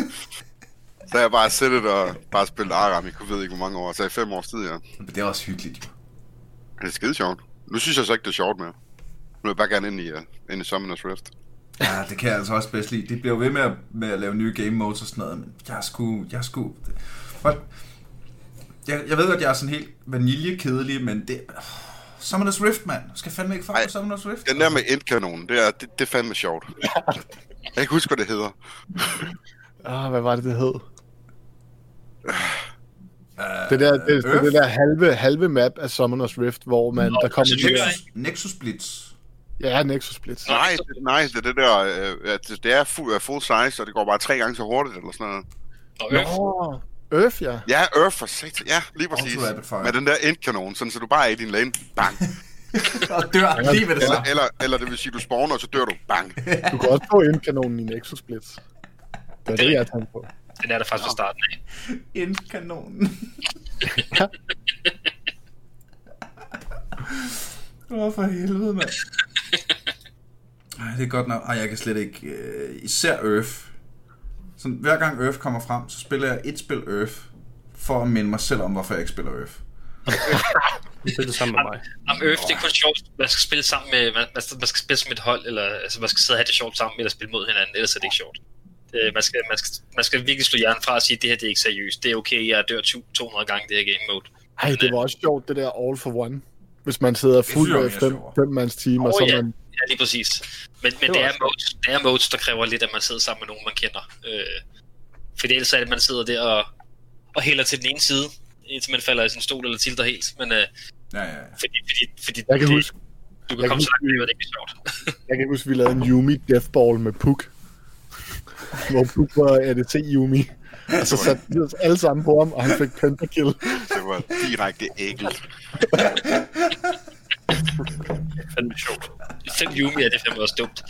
så jeg bare sættet og bare spillet Aram i, jeg ved ikke hvor mange år. Så i fem års tid, ja. Men det er også hyggeligt, jo. Det er skide sjovt. Nu synes jeg så ikke, det er sjovt mere. Nu vil jeg bare gerne ind i, uh, ind i Summoners Rift. Ja, det kan jeg altså også bedst lide. De bliver ved med at, med at lave nye game modes og sådan noget, men jeg sgu... Jeg sgu... What? Jeg, jeg ved godt, jeg er sådan helt vaniljekedelig, men det... Summoners Rift, mand. Skal fandme ikke fuck Summoners Rift. Den der med endkanonen, det er, det, det er fandme sjovt. jeg kan ikke huske, hvad det hedder. Ah, hvad var det, det hed? Uh, Det der, det, det, Earth? det der halve, halve map af Summoners Rift, hvor man, der kommer... så det- Nexus, Nexus Blitz. Ja, Nexus Blitz. Nej, det, nej, det er det der, øh, det, det er fu, er full size, og det går bare tre gange så hurtigt, eller sådan noget. Nå, Earth, ja. Ja, Earth for satan. Ja, lige præcis. Med den der endkanon, sådan så du bare er i din lane. Bang. Og dør lige med det Eller, samme. eller, eller det vil sige, du spawner, og så dør du. Bang. Du kan også få indkanonen i Nexus Blitz. Det er det, jeg tænkte på. Den er der faktisk fra starten af. Ind kanonen. Åh, for helvede, mand. Ej, det er godt nok. Ej, jeg kan slet ikke... Øh, især Earth. Sådan, hver gang Earth kommer frem, så spiller jeg et spil Earth, for at minde mig selv om, hvorfor jeg ikke spiller Earth. Du spiller sammen med mig. Om Earth, det er kun sjovt. Man skal spille sammen med... Man, man, skal spille som et hold, eller altså, man skal sidde og have det sjovt sammen, eller spille mod hinanden, ellers er det ikke sjovt. Det, man, skal, man, skal, man skal virkelig slå hjernen fra og sige, at det her det er ikke seriøst. Det er okay, jeg dør 200 gange det her game mode. Ej, det var også sjovt, det der all for one. Hvis man sidder fuld af er fem, fem mands team, og Åh, så ja. man... Ja, lige præcis. Men, men Det det, er modes, det er modes, der kræver lidt, at man sidder sammen med nogen, man kender. Øh, fordi ellers er det, at man sidder der og, og hælder til den ene side, indtil man falder i sin stol eller tilter helt. Men øh, Ja, ja, ja. fordi, fordi, fordi Jeg kan det, huske, du kan jeg komme kan så langt, det ikke er sjovt. jeg kan huske, vi lavede en Yumi Deathball med Puk. hvor Puk var ADC Yumi. Og så satte vi os alle sammen på ham, og han fik pentakill. Det var direkte ægelt. Fandme sjovt. Fem Yumi er det fandme også dumt.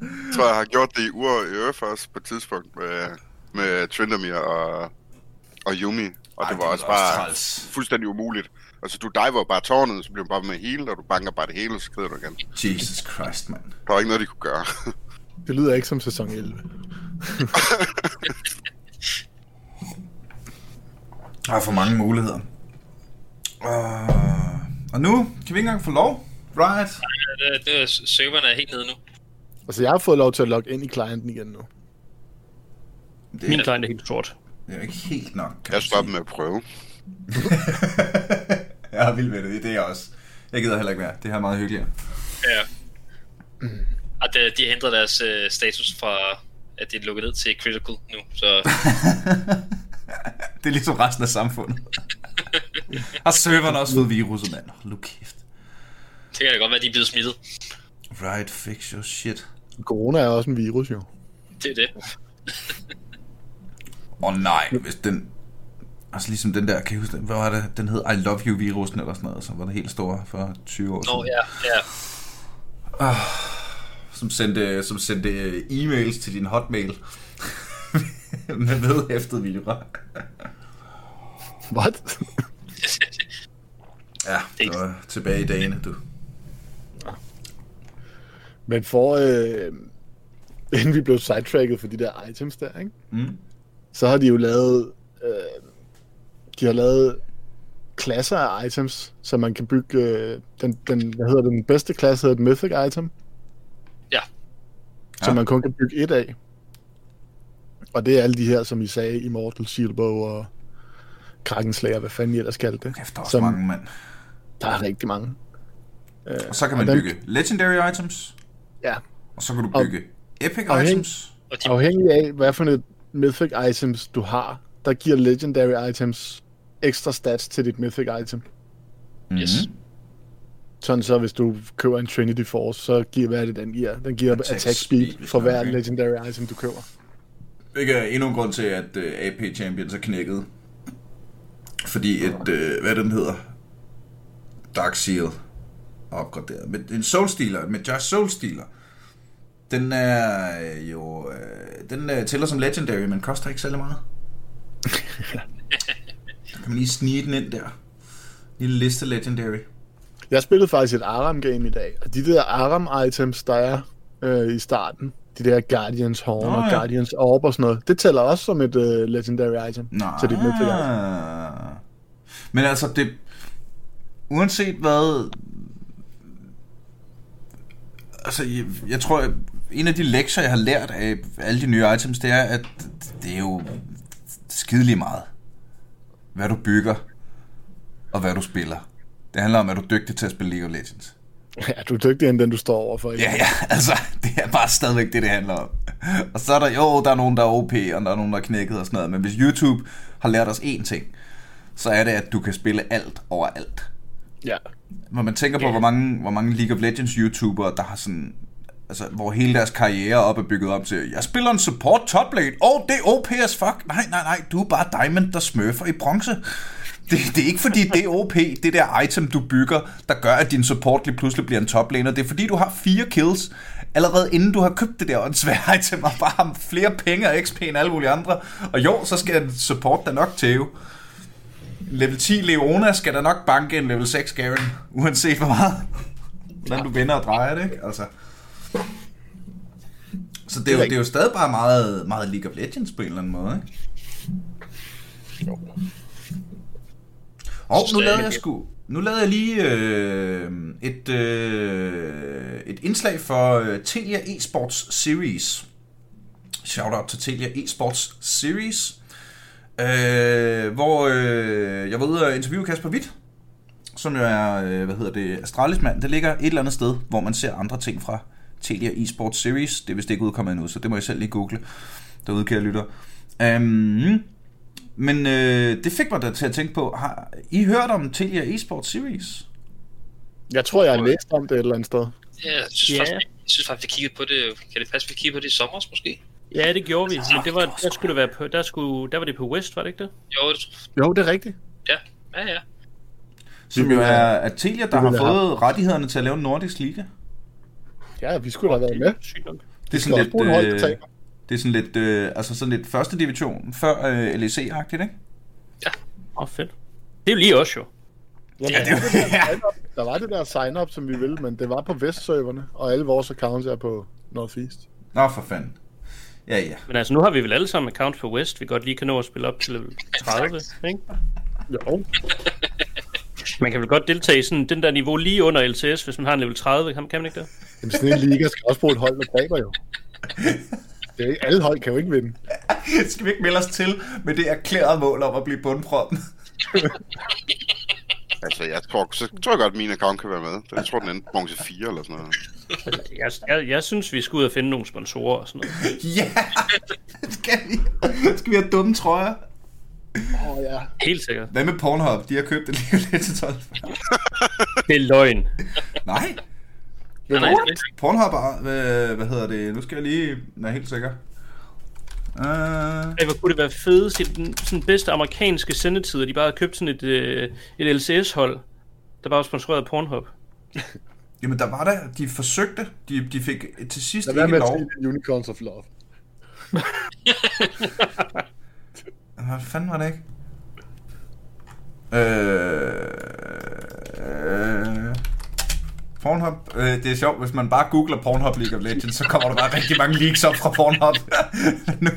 Jeg tror, jeg har gjort det i Ur i Earth også på et tidspunkt med, med Tryndamir og, og Yumi. Og Ej, det var det også var også bare træls. fuldstændig umuligt. Altså, du diver bare tårnet, så bliver du bare med hele, og du banker bare det hele, og så skrider du igen. Jesus Christ, mand. Der var ikke noget, de kunne gøre. Det lyder ikke som sæson 11. Der er for mange muligheder. Uh, og nu kan vi ikke engang få lov. Right. Det, det, serverne er helt nede nu. Altså, jeg har fået lov til at logge ind i clienten igen nu. Det Min er, client er helt sort. det er jo ikke helt nok, kan Jeg sige. med at prøve. jeg er vild med det. Det er jeg også. Jeg gider heller ikke mere. Det her er meget hyggeligt. Ja. Og de, de har ændret deres øh, status fra, at de er lukket ned til critical nu. Så det er ligesom resten af samfundet. Har serveren også fået viruset, mand? Hold nu kæft. det kan da godt være, at de er blevet smittet. Right, fix your shit. Corona er også en virus, jo. Det er det. Åh oh, nej, hvis den... Altså ligesom den der, kan I huske den? Hvad var det? Den hed I love you virusen eller sådan noget, som var det helt store for 20 år Nå, siden. ja, ja. Som sendte, som sendte e-mails til din hotmail. med vedhæftet virus. What? Ja, det var tilbage i dagene, du. Men for... Øh, inden vi blev sidetracket for de der items der, ikke? Mm. så har de jo lavet... Øh, de har lavet klasser af items, så man kan bygge... Øh, den, den, hvad hedder det, den bedste klasse hedder et mythic item. Ja. Som Ja. man kun kan bygge et af. Og det er alle de her, som I sagde, Immortal, Shieldbow og Krakenslayer, hvad fanden I ellers kaldte det. Kæft, der er også Som- mange, mand. Der er rigtig mange. Og så kan man og den- bygge legendary items, Ja. og så kan du Og- bygge epic afhæng- items. Og Afhængig af, hvad for et mythic items du har, der giver legendary items ekstra stats til dit Mythic item. Mhm. Yes. Sådan så, hvis du køber en Trinity Force, så giver, hvad er det, den giver? Den giver Attack attack, speed, speed, for hver okay. legendary item, du køber. Hvilket er endnu en grund til, at uh, AP Champions er knækket. Fordi et, uh, hvad den hedder, Dark Seal er opgraderet. Men en Soul Stealer, med Josh Soul Stealer, den er øh, jo, uh, den uh, tæller som legendary, men koster ikke særlig meget. kan man lige snige den ind der. Lille liste legendary. Jeg spillede faktisk et Aram-game i dag, og de der Aram-items, der er øh, i starten, de der Guardians Horn Nå, og ja. Guardians Orb og sådan noget, det tæller også som et øh, legendary item. Nej. Så det er Mythic item. Men altså, det... Uanset hvad... Altså, jeg, jeg tror, en af de lektier, jeg har lært af alle de nye items, det er, at det er jo skideligt meget. Hvad du bygger, og hvad du spiller. Det handler om, at du er dygtig til at spille League of Legends. Ja, du er dygtigere end den, du står overfor. Ja, ja, altså, det er bare stadigvæk det, det handler om. Og så er der, jo, der er nogen, der er OP, og der er nogen, der er knækket og sådan noget. Men hvis YouTube har lært os én ting, så er det, at du kan spille alt overalt. ja. Når man tænker på, hvor mange, hvor mange League of Legends YouTubere, der har sådan... Altså, hvor hele deres karriere op er bygget op til, jeg spiller en support top lane. Åh, oh, det er OP as fuck. Nej, nej, nej, du er bare diamond, der smurfer i bronze. Det, det er ikke fordi, det er OP, det der item, du bygger, der gør, at din support lige pludselig bliver en top laner. Det er fordi, du har fire kills, allerede inden du har købt det der åndssvære item, og bare har flere penge og XP end alle mulige andre. Og jo, så skal en support da nok tæve. Level 10 Leona skal der nok banke en level 6 Garen, uanset hvor meget. Hvordan du vender og drejer det, ikke? Altså. Så det er, jo, det er jo stadig bare meget, meget League of Legends på en eller anden måde, ikke? Og nu lavede jeg sgu, nu lavede jeg lige øh, et, øh, et indslag for øh, Telia Esports Series. Shoutout til Telia Esports Series. Øh, hvor øh, jeg var ude og interviewe Kasper Witt, som jo er, øh, hvad hedder det, Astralis mand. Det ligger et eller andet sted, hvor man ser andre ting fra Telia Esports Series. Det er vist ikke udkommet endnu, så det må jeg selv lige google derude, kære lytter. Um, men øh, det fik mig da til at tænke på, har I hørt om Telia Esports Series? Jeg tror, jeg har læst om det et eller andet sted. Ja, jeg synes, Ja. faktisk, jeg synes faktisk, vi kiggede på det. Kan det passe, vi kiggede på det i sommer måske? Ja, det gjorde vi, men det var, der skulle det være på, der, skulle, der var det på West, var det ikke det? Jo, det Jo, det er rigtigt. Ja, ja, ja. Som jo er at Telia, der har vil have- fået rettighederne til at lave en nordisk liga. Ja, vi skulle da have været med. Det er sådan lidt, øh. Det er sådan lidt, øh, altså sådan lidt første division, før øh, LEC-agtigt, ikke? Åh, oh, fedt. Det er jo lige os jo. Jamen, Ja, det ja. Der var det der sign-up, som vi ville, men det var på Vest-serverne, og alle vores accounts er på Northeast. Nå, for fanden. Ja, ja. Men altså, nu har vi vel alle sammen account for West, vi godt lige kan nå at spille op til level 30, ikke? Jo, Man kan vel godt deltage i sådan den der niveau lige under LCS, hvis man har en level 30, kan, man ikke det? Jamen, sådan en liga skal også bruge et hold, der taber jo. Det er, ikke- alle hold kan jo ikke vinde. Skal vi ikke melde os til med det erklærede mål om at blive bundproppen? Altså, jeg tror, så tror jeg godt, at min account kan være med. Jeg tror, den endte bronze 4 eller sådan noget. Jeg, jeg, jeg synes, vi skal ud og finde nogle sponsorer og sådan noget. ja, skal vi. Skal vi have dumme trøjer? Åh oh, ja. Helt sikkert. Hvad med Pornhub? De har købt det lige lidt til 12. Det er løgn. Nej, Nej, nej, er Pornhub er, hvad, hvad hedder det? Nu skal jeg lige være helt sikker. Uh, Ej, hvor kunne det være fedest i den sådan bedste amerikanske sendetider, de bare havde købt sådan et, øh, et LCS-hold, der bare var sponsoreret af Pornhub. jamen, der var der, de forsøgte, de, de fik til sidst ikke med at lov. sige Unicorns of Love. Hvad fanden var det ikke? Øh, øh, Pornhub, øh, det er sjovt, hvis man bare googler Pornhub League of Legends, så kommer der bare rigtig mange leaks op fra Pornhub. nu.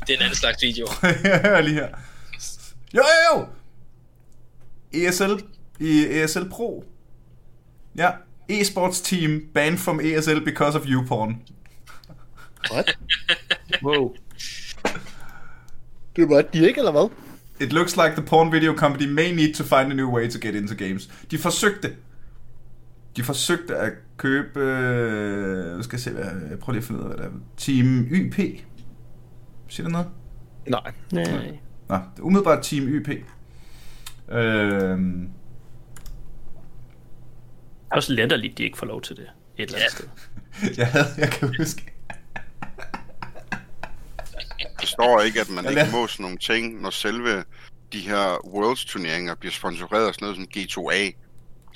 det er en anden slags video. Hør lige her. Jo, jo, jo! ESL i ESL Pro. Ja, esports team banned from ESL because of YouPorn. What? Wow. Det var de ikke, eller hvad? It looks like the porn video company may need to find a new way to get into games. De forsøgte. De forsøgte at købe... Øh, skal jeg se, hvad, jeg prøver lige at finde ud af, hvad det er. Team YP. Siger det noget? Nej. Nej. Nå, det er umiddelbart Team YP. Det er også letterligt, de ikke får lov til det et eller andet Ja. sted. jeg, havde, jeg kan huske, Der står ikke, at man ikke må sådan nogle ting, når selve de her Worlds turneringer bliver sponsoreret af sådan noget som G2A,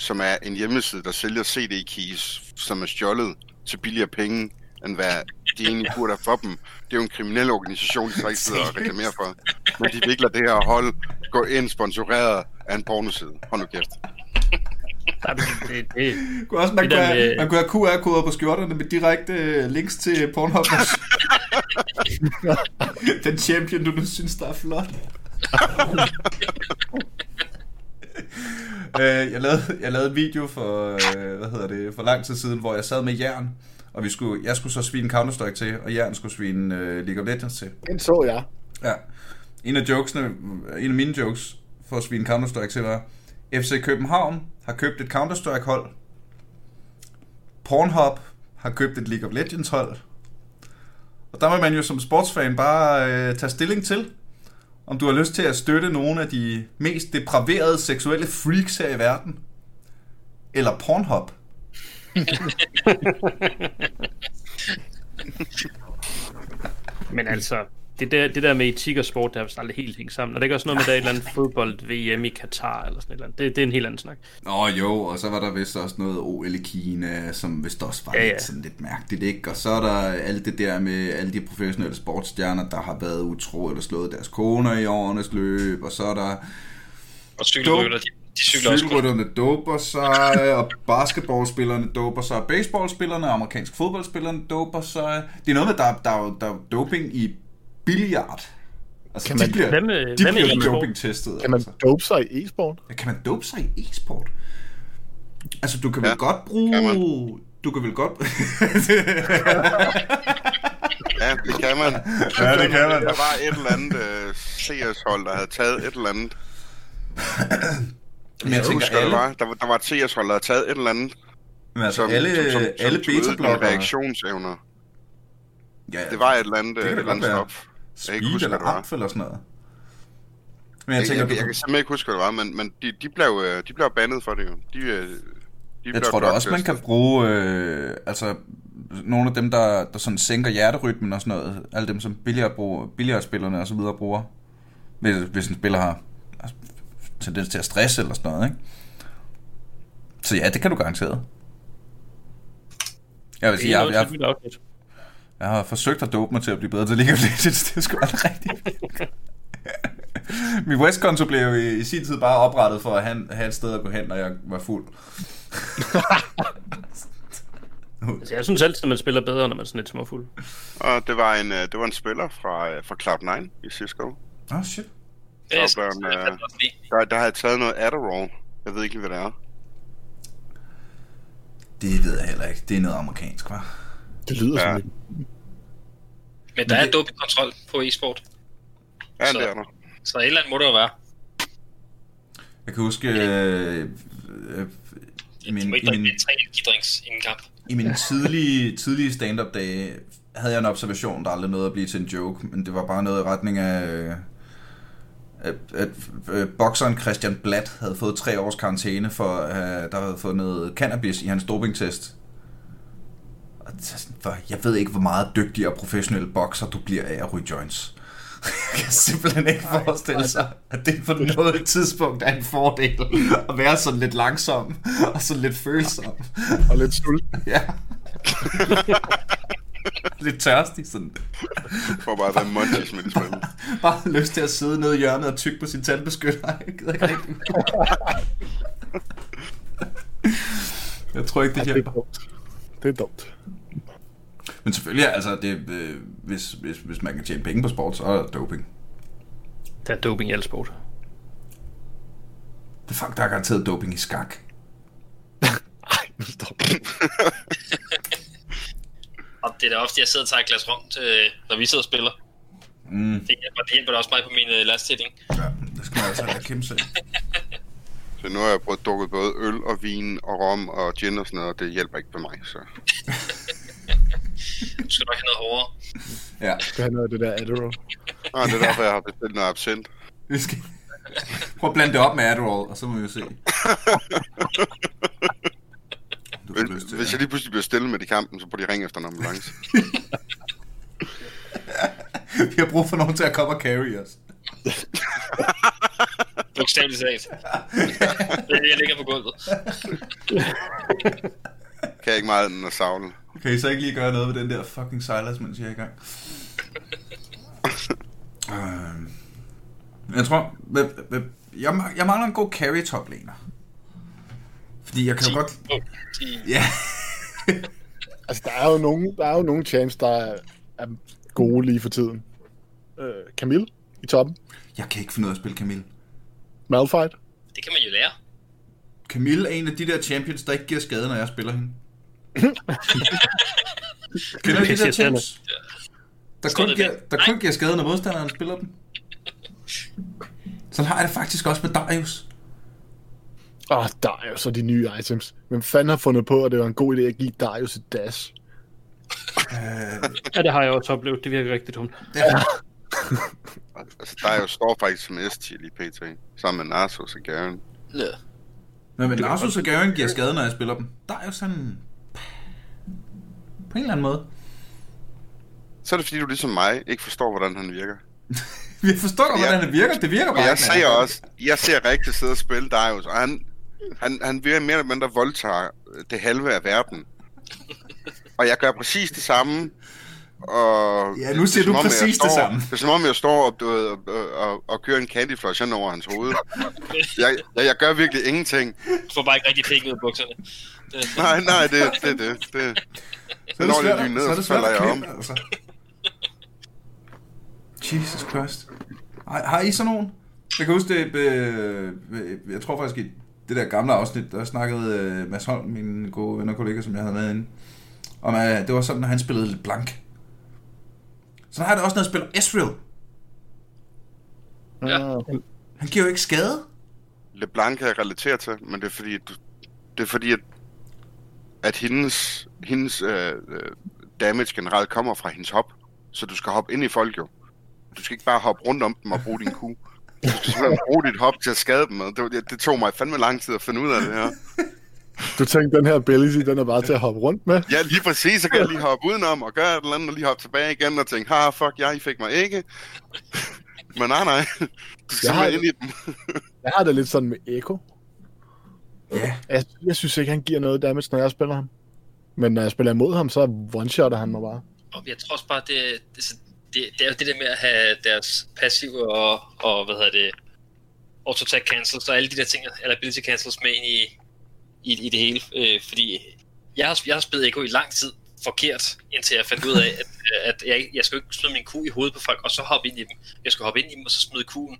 som er en hjemmeside, der sælger CD-keys, som er stjålet til billigere penge, end hvad de egentlig burde have for dem. Det er jo en kriminel organisation, de så ikke sidder og reklamerer for. Men de lade det her hold gå ind sponsoreret af en pornoside. Hold nu kæft. Men det, det, kunne også, man, Det kunne der have, med- man kunne have QR-koder på skjorterne med direkte øh, links til Pornhub. Den champion, du nu synes, der er flot. Øh, jeg, lavede, jeg lavede en video for, øh, hvad hedder det, for lang tid siden, hvor jeg sad med jern, og vi skulle, jeg skulle så svine Counter-Strike til, og jern skulle svine øh, League of Legends til. Den så jeg. Ja. En af jokesene, en af mine jokes for at svine Counter-Strike til var, FC København har købt et Counter-Strike hold. Pornhub har købt et League of Legends hold. Og der må man jo som sportsfan bare øh, tage stilling til, om du har lyst til at støtte nogle af de mest depraverede seksuelle freaks her i verden. Eller Pornhub. men altså, det der, det der med etik og sport, der har vist aldrig helt hængt sammen. Og det er også noget med, at der er et eller andet fodbold-VM i Katar, eller sådan et eller andet. Det, det er en helt anden snak. Nå jo, og så var der vist også noget OL i Kina, som vist også var Ja, ja, lidt, sådan lidt mærkeligt, ikke? Og så er der alt det der med alle de professionelle sportsstjerner, der har været utro eller slået deres koner i årenes løb, og så er der Og cykelrytter, de, de cykler cykelrytterne doper sig, og basketballspillerne doper sig, og baseballspillerne, og amerikansk fodboldspillerne doper sig. Det er noget med, der, der, er der er doping i billiard. Altså, Kan de man- bliver, Hvad med- de hvad bliver dopingtestet. Kan man altså. dope sig i e-sport? Ja, Kan man dope sig i e-sport? Altså, du kan Ja, vel godt bruge... kan man. Du kan vel godt... Ja, det kan man. Ja, det kan man. Der var et eller andet uh, CS-hold, der havde taget et eller andet. Men jeg Jeg tænker, husker, alle, der var, der, var- der var et CS-hold, der havde taget et eller andet, men altså, som, alle, som, som, som, alle beta-blokkere... reaktionsevner. Ja, Det var et eller andet, Det kan et eller andet være. Speed huske, eller amf eller sådan noget. Men jeg Jeg, tænker, jeg, jeg, jeg kan simpelthen ikke huske, hvad det var, men, men de, de, blev, øh, de blev bandet for det jo. De, øh, de Jeg tror da også, man kan bruge, øh, altså, nogle af dem, der, der sådan sænker hjerterytmen og sådan noget. Alle dem, som billigere bruger, billigere og så videre bruger. Hvis, hvis en spiller har altså, tendens til at stresse eller sådan noget, ikke? Så ja, det kan du garanteret. Jeg vil sige, er jeg, jeg. Jeg har forsøgt at dope mig til at blive bedre til League of Legends. Det er sgu aldrig rigtigt. Min West-konto blev jo i, i sin tid bare oprettet for at have, have et sted at gå hen, når jeg var fuld. Altså, jeg synes altid, at man spiller bedre, når man er sådan lidt småfuld. Og det var en, øh, det var en spiller fra, øh, fra Cloud9 i Cisco. Åh, oh, shit. Det Så blev han, øh. Der, der havde taget noget Adderall. Jeg ved ikke hvad det er. Det ved jeg heller ikke. Det er noget amerikansk, hva'? Det lyder Ja. sådan lidt. Men der er dopingkontrol på e-sport, Ja, Så- det er der. så et eller andet må der jo være. Jeg kan huske, øh, øh, i, Min, i, min, tre energidrinks inden kamp. i mine tidlige, tidlige stand-up dage havde jeg en observation, der aldrig nåede at blive til en joke, men det var bare noget i retning af, at, at øh, bokseren Christian Blatt havde fået tre års karantæne for, at der havde fået noget cannabis i hans dopingtest. Og det sådan, for jeg ved ikke, hvor meget dygtig og professionel bokser du bliver af at ryge joints. Jeg kan simpelthen ikke forestille sig, at det på noget tidspunkt er en fordel at være sådan lidt langsom og sådan lidt følsom. Og lidt sult. Ja. lidt tørstig, sådan. For bare at være munchies med de spil. Bare lyst til at sidde nede i hjørnet og tykke på sin tandbeskytter. Jeg gider ikke rigtig. Jeg tror ikke, det Det er hjælper. Det er dumt. Men selvfølgelig, altså, det, øh, hvis, hvis, hvis man kan tjene penge på sport, så er det doping. Der er doping i al sport. Det fuck, der er garanteret doping i skak. Ej, nu stop. Og det er da ofte, jeg sidder og tager et glas rom, til, når vi sidder og spiller. Mm. Det hjælper, det hjælper da også mig på min uh, lasthætning. Ja, det skal man altså have kæmpe sig. Så nu har jeg prøvet drukket både øl og vin og rom og gin og sådan noget, og det hjælper ikke på mig. Så. Du skal nok have noget hårdere. Ja, Det er noget af det der Adderall. Og det er derfor, jeg har bestilt noget absint. vi skal... Prøv at blande det op med Adderall, og så må vi jo se. Du får lyst til, Hvis jeg lige pludselig bliver stille med i kampen, så får de ringe efter en ambulance. Vi har brug for nogen til at komme og carry os. Bogstaveligt talt. jeg ligger på gulvet. Kan jeg ikke meget andet end at savle. Kan I så ikke lige gøre noget ved den der fucking Silas, mens jeg er i gang? Øhm, jeg tror... Jeg, jeg mangler en god carry top laner. Fordi jeg kan jo godt... De, Ja, Altså, der er jo nogle, der er jo nogle champs, der er, er gode lige for tiden. Øh, Camille i toppen. jeg kan ikke finde ud af at spille Camille. Malphite. det kan man jo lære. Camille er en af de der champions, der ikke giver skade, når jeg spiller hende. Kender de der champs? Der kun, giver, der kun giver skade, når modstanderen spiller dem. Sådan har jeg det faktisk også med Darius. Åh, oh, Darius og de nye items. Hvem fanden har fundet på, at det var en god idé at give Darius et dash? Øh, Ja, det har jeg også oplevet. Det virker rigtig dumt. er, Altså, der er jo står faktisk som S i PT, sammen med Narsos og Garen. Ja. Men, men Narsus og Garen giver skade, når jeg spiller dem. Der er jo sådan... På en eller anden måde. Så er det fordi, du ligesom mig ikke forstår, hvordan han virker. Vi forstår godt, hvordan det virker. Det virker bare jeg ser også, jeg ser rigtig sidde og spille Darius, og han, han, han virker mere eller mindre voldtager det halve af verden. Og jeg gør præcis det samme. Og Ja, nu siger det er du om, jeg præcis det står, samme. Det er som om, jeg står og, og, og, og, og kører en candy flush hen over hans hoved. Jeg, jeg, jeg gør virkelig ingenting. Du får bare ikke rigtig penge ud af bukserne. Det, Nej, nej, det er det, det, det. Så er Når det det svært, lyn ned, så er så det svært falder at jeg om. altså. Jesus Christ. Har, har I sådan nogen? Jeg kan huske det, øh, jeg tror faktisk i det der gamle afsnit, der snakkede øh, Mads Holm, min gode ven og kollega, som jeg havde med inde, om at det var sådan, når han spillede lidt blank. Så har det også, når jeg spiller Ezreal. Ja. Han giver jo ikke skade. LeBlanc kan jeg relatere til, men det er fordi, det er fordi at, at hendes, hendes øh, øh, damage generelt kommer fra hendes hop. Så du skal hoppe ind i folk jo. Du skal ikke bare hoppe rundt om dem og bruge din kugle. Du skal simpelthen bruge dit hop til at skade dem med. Det, det tog mig fandme lang tid at finde ud af det her. Du tænkte, den her ability, den er bare til at hoppe rundt med. Ja, lige præcis, så kan jeg lige hoppe udenom og gøre et eller andet, og lige hoppe tilbage igen og tænke, ha, fuck, jeg, I fik mig ikke. Men nej, nej. Du skal Jeg har- ind i dem. Jeg har det lidt sådan med Echo. Ja. Jeg, jeg synes ikke, han giver noget damage, når jeg spiller ham. Men når jeg spiller imod ham, så one-shotter han mig bare. og jeg tror også bare, det, det, det, det er jo det der med at have deres passive og, og hvad hedder det, auto-attack cancels og alle de der ting, eller ability cancels med ind i, i, i det hele. Øh, fordi jeg har, jeg har spillet Echo i lang tid forkert, indtil jeg fandt ud af, at, at jeg, jeg skal ikke smide min ku i hovedet på folk, og så hoppe ind i dem. Jeg skal hoppe ind i dem, og så smide kuen.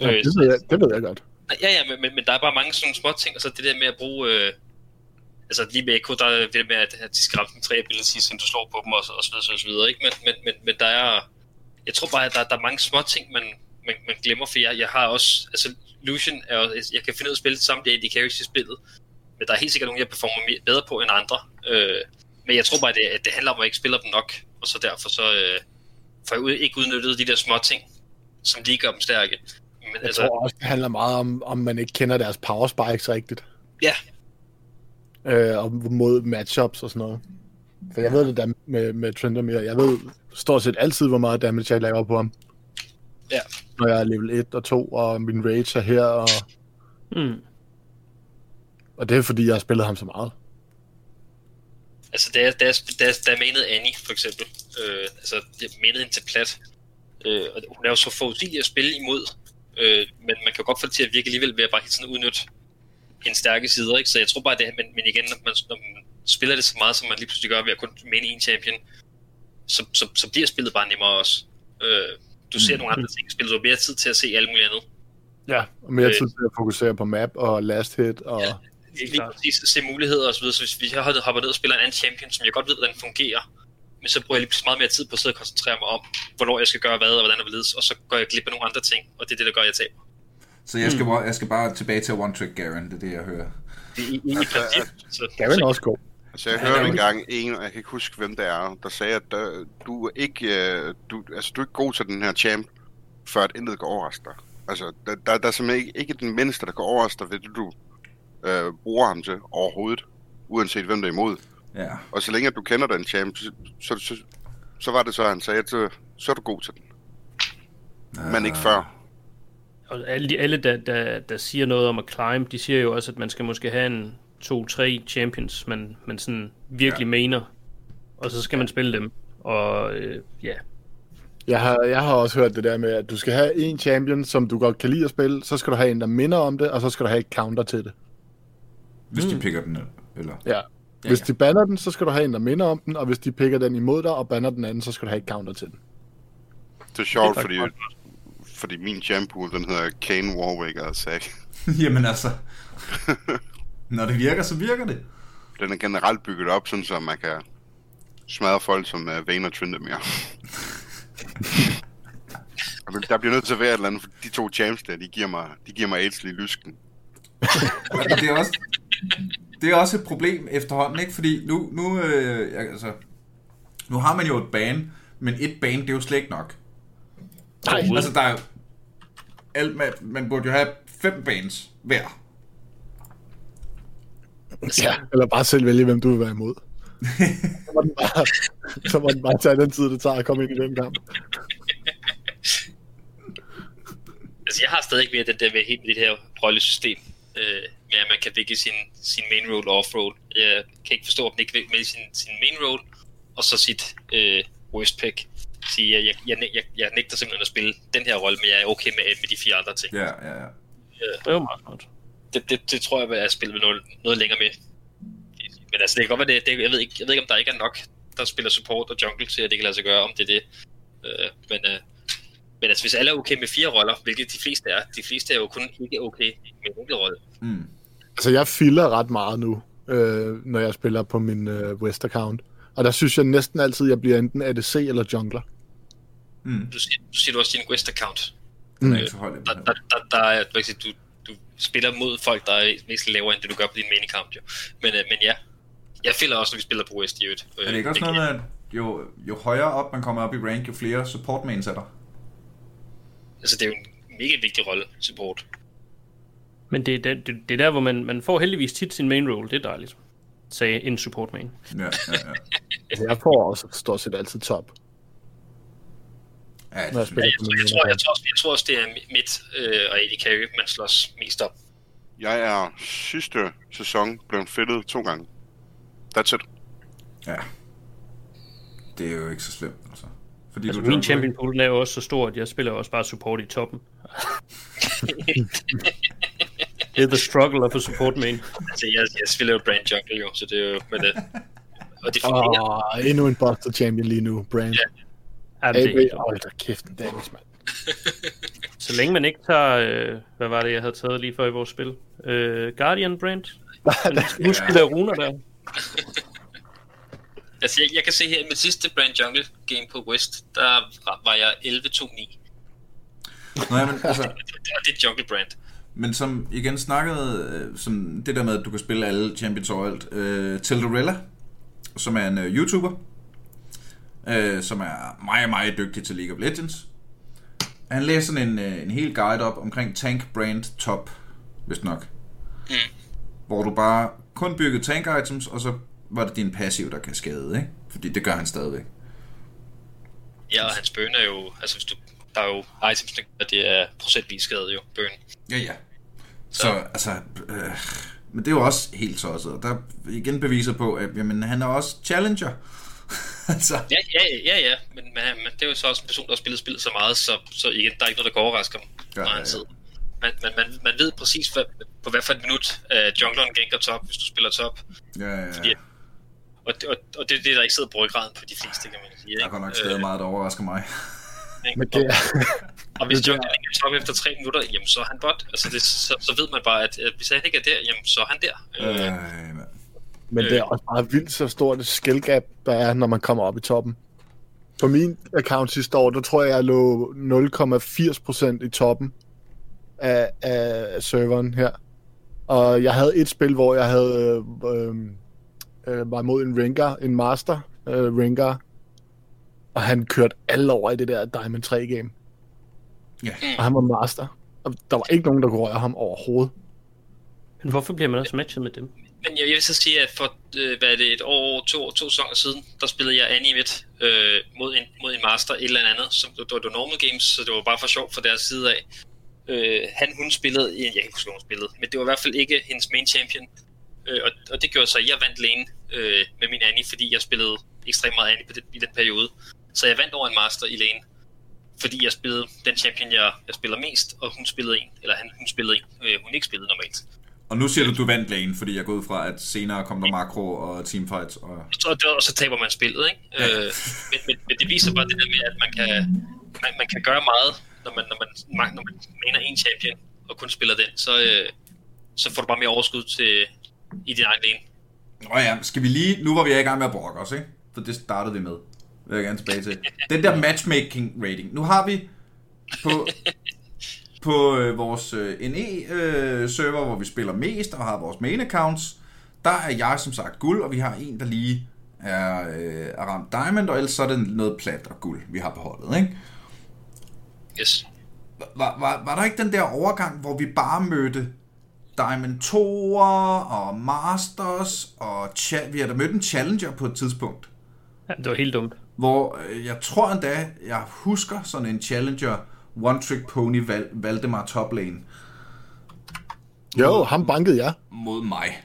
Ja, det, ved jeg, det ved jeg godt. Ja, ja, men, men, men der er bare mange sådan små ting, og så det der med at bruge... Øh, altså lige med Echo, der er det med, at at de skal ramme tre abilities, som du slår på dem, og, så- og så videre, så videre, ikke? Men, men, men, men der er... Jeg tror bare, at der, der er mange små ting, man, man, man glemmer, for jeg, jeg har også... Altså, Lucian er Jeg kan finde ud af at spille samme AD carries i spillet, men der er helt sikkert nogen, jeg performer mere, bedre på end andre. Øh, men jeg tror bare, at det, at det handler om, at jeg ikke spiller dem nok, og så derfor så... Øh, får jeg ud, ikke udnyttet de der små ting, som lige gør dem stærke. Men, Jeg altså, tror også, det handler meget om, om man ikke kender deres power spikes rigtigt. Ja, Øh, og mod matchups og sådan noget. For jeg ved det der med, med Trendemir. Jeg ved stort set altid, hvor meget damage jeg laver på ham. Ja. Når jeg er level 1 og 2, og min rage er her, og, Mm. Og det er fordi, jeg har spillet ham så meget. Altså, da jeg, da jeg, da jeg, da jeg manede Annie, for eksempel, øh, altså, jeg manede hende til plat, øh, og hun er jo så forudsigelig at spille imod, øh, men man kan jo godt få det til at virke alligevel ved at bare helt sådan udnytte hendes stærke sider, ikke? Så jeg tror bare, det, men, men igen, når man, når man spiller det så meget, som man lige pludselig gør ved at kun mane en champion, så, så, så bliver spillet bare nemmere også. Øh, du ser nogle andre ting i spillet, du har mere tid til at se alt muligt andet. Ja. Og mere Øh. tid til at fokusere på map og last hit. Og... Ja. Lige, lige præcis se muligheder og så videre. Så hvis vi har hopper ned og spiller en anden champion, som jeg godt ved, hvordan fungerer, men så bruger jeg lige pludselig meget mere tid på at sidde og koncentrere mig om, hvornår jeg skal gøre hvad og hvordan og hvorledes, og så går jeg glip af nogle andre ting, og det er det, der gør, at jeg taber. Så jeg skal, mm. jeg skal bare tilbage til One Trick Garen, det er det, jeg hører. I, i, i, i princip. Så, Gavin så, er også god. Altså, jeg hørte engang en, og jeg kan ikke huske, hvem det er, der sagde, at der, du er ikke, øh, du, altså, du er ikke god til den her champ, før at intet går overraske dig. Altså, der, der, der er simpelthen ikke, ikke den mindste, der kan overraske dig ved det, du øh, bruger ham til overhovedet. Uanset hvem der er imod. Ja. Og så længe du kender den champ, så, så, så, så var det så, han sagde, at så, så er du god til den. Men ikke før. Og alle, de, alle der, der, der siger noget om at climb, de siger jo også, at man skal måske have en to-tre champions, man, man sådan virkelig ja. mener. Og så skal man spille dem. Og øh, ja, Jeg har, jeg har også hørt det der med, at du skal have en champion, som du godt kan lide at spille, så skal du have en, der minder om det, og så skal du have et counter til det. Hvis de picker den, eller... Ja. Hvis de banner den, så skal du have en, der minder om den, og hvis de picker den imod dig og banner den anden, så skal du have et counter til den. Det er sjovt, Det er fordi, fordi min champ den hedder Kane Warwick og Zack. Jamen altså... Når det virker, så virker det. Den er generelt bygget op, sådan så man kan smadre folk som uh, Vayne og Tryndamere. Der bliver nødt til at være et eller andet, for de to champs der, de giver mig, de giver mig AIDS i lysken. Altså, det er også... Det er også et problem efterhånden, ikke? Fordi nu, nu, øh, altså, nu har man jo et ban, men et ban, det er jo slet ikke nok. Nej, Altså, der er. Alt, man, man burde jo have fem bans hver. Ja, eller bare selv vælge, hvem du vil være imod. så, må den bare, så må den bare tage den tid, det tager at komme ind i den kamp. Altså, jeg har stadig ikke mere den der med helt med det her rollesystem, øh, med at man kan vække sin, sin main role og off-role. Jeg kan ikke forstå, at man ikke vil med sin, sin main role, og så sit øh, worst pick. Sige, jeg, jeg, jeg, jeg, jeg nægter simpelthen at spille den her rolle, men jeg er okay med, med de fire andre ting. Ja, ja, ja. det er jo meget smart. Det, det, det tror jeg, at jeg spiller noget, noget længere med. Men altså, det kan godt være, det, det, jeg, ved ikke, jeg ved ikke, om der ikke er nok, der spiller support og jungle til, at det kan lade sig gøre, om det er det. Øh, men, øh, men altså, hvis alle er okay med fire roller, hvilket de fleste er, de fleste er jo kun ikke okay med en enkelt rolle. Mm. Altså, jeg filler ret meget nu, øh, når jeg spiller på min øh, West-account. Og der synes jeg næsten altid, at jeg bliver enten ADC eller jungler. Mm. Du siger, du siger du også din er ikke så højt. Der, der, der, der er, du, du spiller mod folk, der er væsentligt lavere, end det du gør på din main account, jo. Men, øh, men ja, jeg fælder også, når vi spiller på West i øvrigt. Øh, Er det ikke også noget med, at jo, jo højere op man kommer op i rank, jo flere support mains er der? Altså, det er jo en mega vigtig rolle, support. Men det, er det, det, det er der, hvor man, man får heldigvis tit sin main role. Det er dejligt. Sagde en support main. Ja, ja, ja. Altså, jeg får også stort set altid top. ja jeg jeg. tror, jeg, tror, jeg, tror, også, jeg tror også, det er midt øh, og AD Carry, man slås mest op. Jeg er sidste sæson blevet fedtet to gange. That's it. Ja. Det er jo ikke så slemt, altså. Fordi Altså, du min champion pool er jo også så stor, at jeg spiller også bare support i toppen. det er the struggle of a support main. Altså, jeg, jeg spiller jo Brand Jungle jo, så det er jo... Men, øh, og det fungerer. Åh, endnu en Buster champion lige nu, Brand. Ja. Ja, det er hold da kæft, en damage, mand. Så længe man ikke tager, øh, hvad var det, jeg havde taget lige før i vores spil? Øh, Guardian Brand? Husk de der runer der. Altså, jeg, jeg kan se her, i mit sidste Brand Jungle game på West, der var jeg 11-2-9. Nå, ja, men, altså, Og det er Jungle Brand. Men som igen snakkede, øh, som det der med, at du kan spille alle champions overalt. Øh, Tildorella, som er en øh, YouTuber, øh, som er meget, meget dygtig til League of Legends. Han læser sådan en, øh, en hel guide op omkring Tank Brand Top, hvis nok. Mm. Hvor du bare kun byggede tank items, og så var det din passiv, der kan skade, ikke? Fordi det gør han stadigvæk. Ja, og hans burn er jo... Altså, hvis du, der er jo items, der det er procentvis skade jo, burn. Ja, ja. Så, altså, øh, men det er jo også helt tosset. Og der igen beviser på, at jamen, han er også challenger. altså, Ja, ja, ja, ja, men, men, men det er jo så også en person, der har spillet spillet så meget, så, så igen, der er ikke noget, der kan overraske ham, Ja, ja, ja, ja. Men, men man, man ved præcis, hvad, på hvad for et minut uh, jungleren ganker top, hvis du spiller top. ja, ja, Fordi, ja. og, og, og det er det, der ikke sidder på ryggraden på de fleste, kan man sige. Der er godt nok stadig meget, der overrasker mig. ikke? Men det er, Og hvis det er- jungleren ganker top efter tre minutter, jamen så er han bot. Altså det, så, så ved man bare, at, at hvis han ikke er der, jamen så er han der. Øh, Øh, men det er også bare vildt så stort et skill gap, der er, når man kommer op i toppen. På min account sidste år, der tror jeg, jeg lå 0,80% i toppen af, af serveren her. Og jeg havde et spil, hvor jeg havde øh, øh, var mod en Rengar, en master øh, Rengar, og han kørte alle over i det der Diamond 3 game. Ja. Og han var master. Og der var ikke nogen, der kunne røre ham overhovedet. Men hvorfor bliver man også matchet med dem? Men jeg, jeg vil så sige, at for øh, hvad er det, et år, to, to sæsoner siden, der spillede jeg Annie midt øh, mod, en, mod en master, et eller andet, som det var, det var normal games, så det var bare for sjov fra deres side af. Øh, han, hun spillede, jeg kan ikke huske, hun spillede, men det var i hvert fald ikke hendes main champion. Øh, og, og det gjorde så, at jeg vandt lane øh, med min Annie, fordi jeg spillede ekstremt meget Annie på det, i den periode. Så jeg vandt over en master i lane, fordi jeg spillede den champion, jeg, jeg spiller mest, og hun spillede en, eller han, hun spillede en, øh, hun ikke spillede normalt. Og nu siger du, du vandt lane, fordi jeg går ud fra, at senere kom der makro og teamfights. Og... Og, det, og så taber man spillet, ikke? Ja. Øh, men, men, men, det viser bare det der med, at man kan, man, man kan gøre meget, når man, når man, når man mener en champion, og kun spiller den, så, øh, så får du bare mere overskud til, i din egen lane. Nå ja, skal vi lige, nu var vi i gang med at brokke os, ikke? For det startede vi med. Det vil jeg gerne tilbage til. Den der matchmaking rating. Nu har vi på, på øh, vores øh, NE-server, øh, hvor vi spiller mest og har vores main accounts, der er jeg som sagt guld, og vi har en, der lige er, øh, er ramt diamond, og ellers så er det noget plat og guld, vi har på holdet, ikke? Yes. Var, var, var der ikke den der overgang, hvor vi bare mødte Diamond 2'er og Masters, og cha- vi har da mødt en Challenger på et tidspunkt. Ja, det var helt dumt. Hvor øh, jeg tror endda, jeg husker sådan en Challenger One Trick Pony Val- Valdemar top lane. Jo, ham bankede jeg. Mod mig.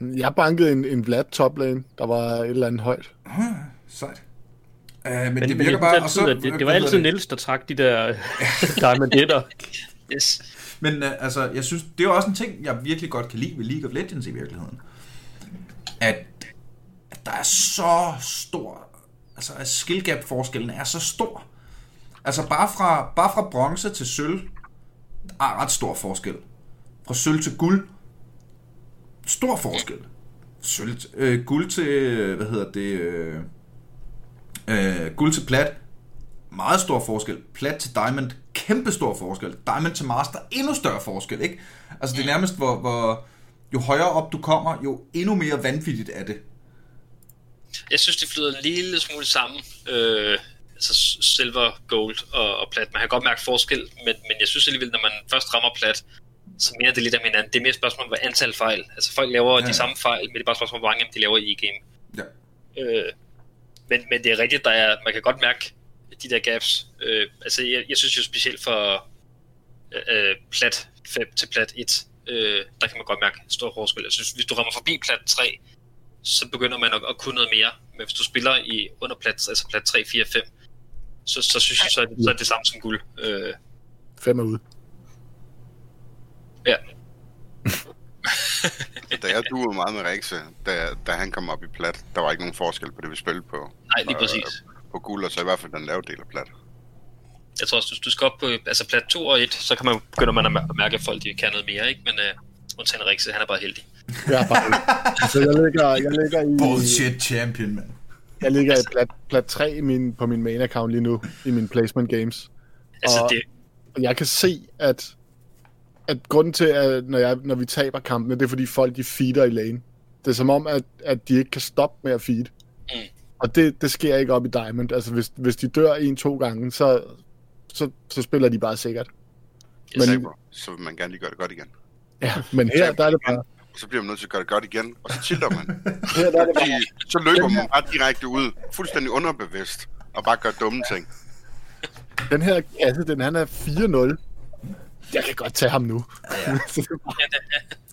Jeg bankede en, en Vlad top lane, der var et eller andet højt. Uh, sejt. Uh, men, men det virker men, bare... Altid, og så, det, det var altid Niels, der trak de der diamandetter. yes. Men uh, altså, jeg synes, det er også en ting, jeg virkelig godt kan lide ved League of Legends i virkeligheden. At, at der er så stor... Altså, at skill gap forskellen er så stor. Altså, bare fra, bare fra bronze til sølv, er ret stor forskel. Fra sølv til guld, stor forskel. Sølv, øh, guld til, hvad hedder det, øh, øh, guld til plat, meget stor forskel. Plat til diamond, kæmpe stor forskel. Diamond til master, endnu større forskel, ikke? Altså det er nærmest, hvor, hvor jo højere op du kommer, jo endnu mere vanvittigt er det. Jeg synes, det flyder en lille smule sammen. Øh, altså silver, gold og, og plat. Man kan godt mærke forskel, men, men jeg synes alligevel, når man først rammer plat, så minder det lidt om hinanden. Det er mere et spørgsmål om antal fejl. Altså folk laver ja. de samme fejl, men det er bare et spørgsmål om, hvor mange de laver i game. Ja. Øh, men, men det er rigtigt, der er, man kan godt mærke de der gaps. Øh, altså jeg, jeg synes jo specielt for øh, plat 5 til plat 1, øh, der kan man godt mærke stor forskel. Jeg synes, hvis du rammer forbi plat 3, så begynder man at, at kunne noget mere. Men hvis du spiller i under plat, altså plat 3, 4, 5, så, så synes jeg, så er, det, så er det samme som guld. Øh, 5 er ude. Ja. da jeg duede meget med Rexe, da, da han kom op i plat, der var ikke nogen forskel på det, vi spillede på. Nej, lige præcis. På, på guld, og så i hvert fald den lave del af plat. Jeg tror også, du, du skal op på altså plat 2 og 1, så kan man begynder man at mærke, at folk de kan noget mere, ikke? Men uh, undtagen Rexe, han er bare heldig. Jeg er bare altså, jeg ligger, jeg ligger i... Bullshit champion, man. Jeg ligger i plat, plat 3 i min, på min main account lige nu, i min placement games. Altså, og, det... og jeg kan se, at at grunden til, at når, jeg, når vi taber kampene, det er fordi folk de feeder i lane. Det er som om, at, at de ikke kan stoppe med at feed. Mm. Og det, det sker ikke op i Diamond. Altså hvis, hvis de dør en-to gange, så, så, så spiller de bare sikkert. Men, så vil man gerne lige gøre det godt igen. Ja, men her der er det bare... Så bliver man nødt til at gøre det godt igen, og så tilter man. her der er det bare... Så løber man bare direkte ud, fuldstændig underbevidst, og bare gør dumme ting. Den her kasse, den han er 4-0 jeg kan godt tage ham nu. Ja, ja.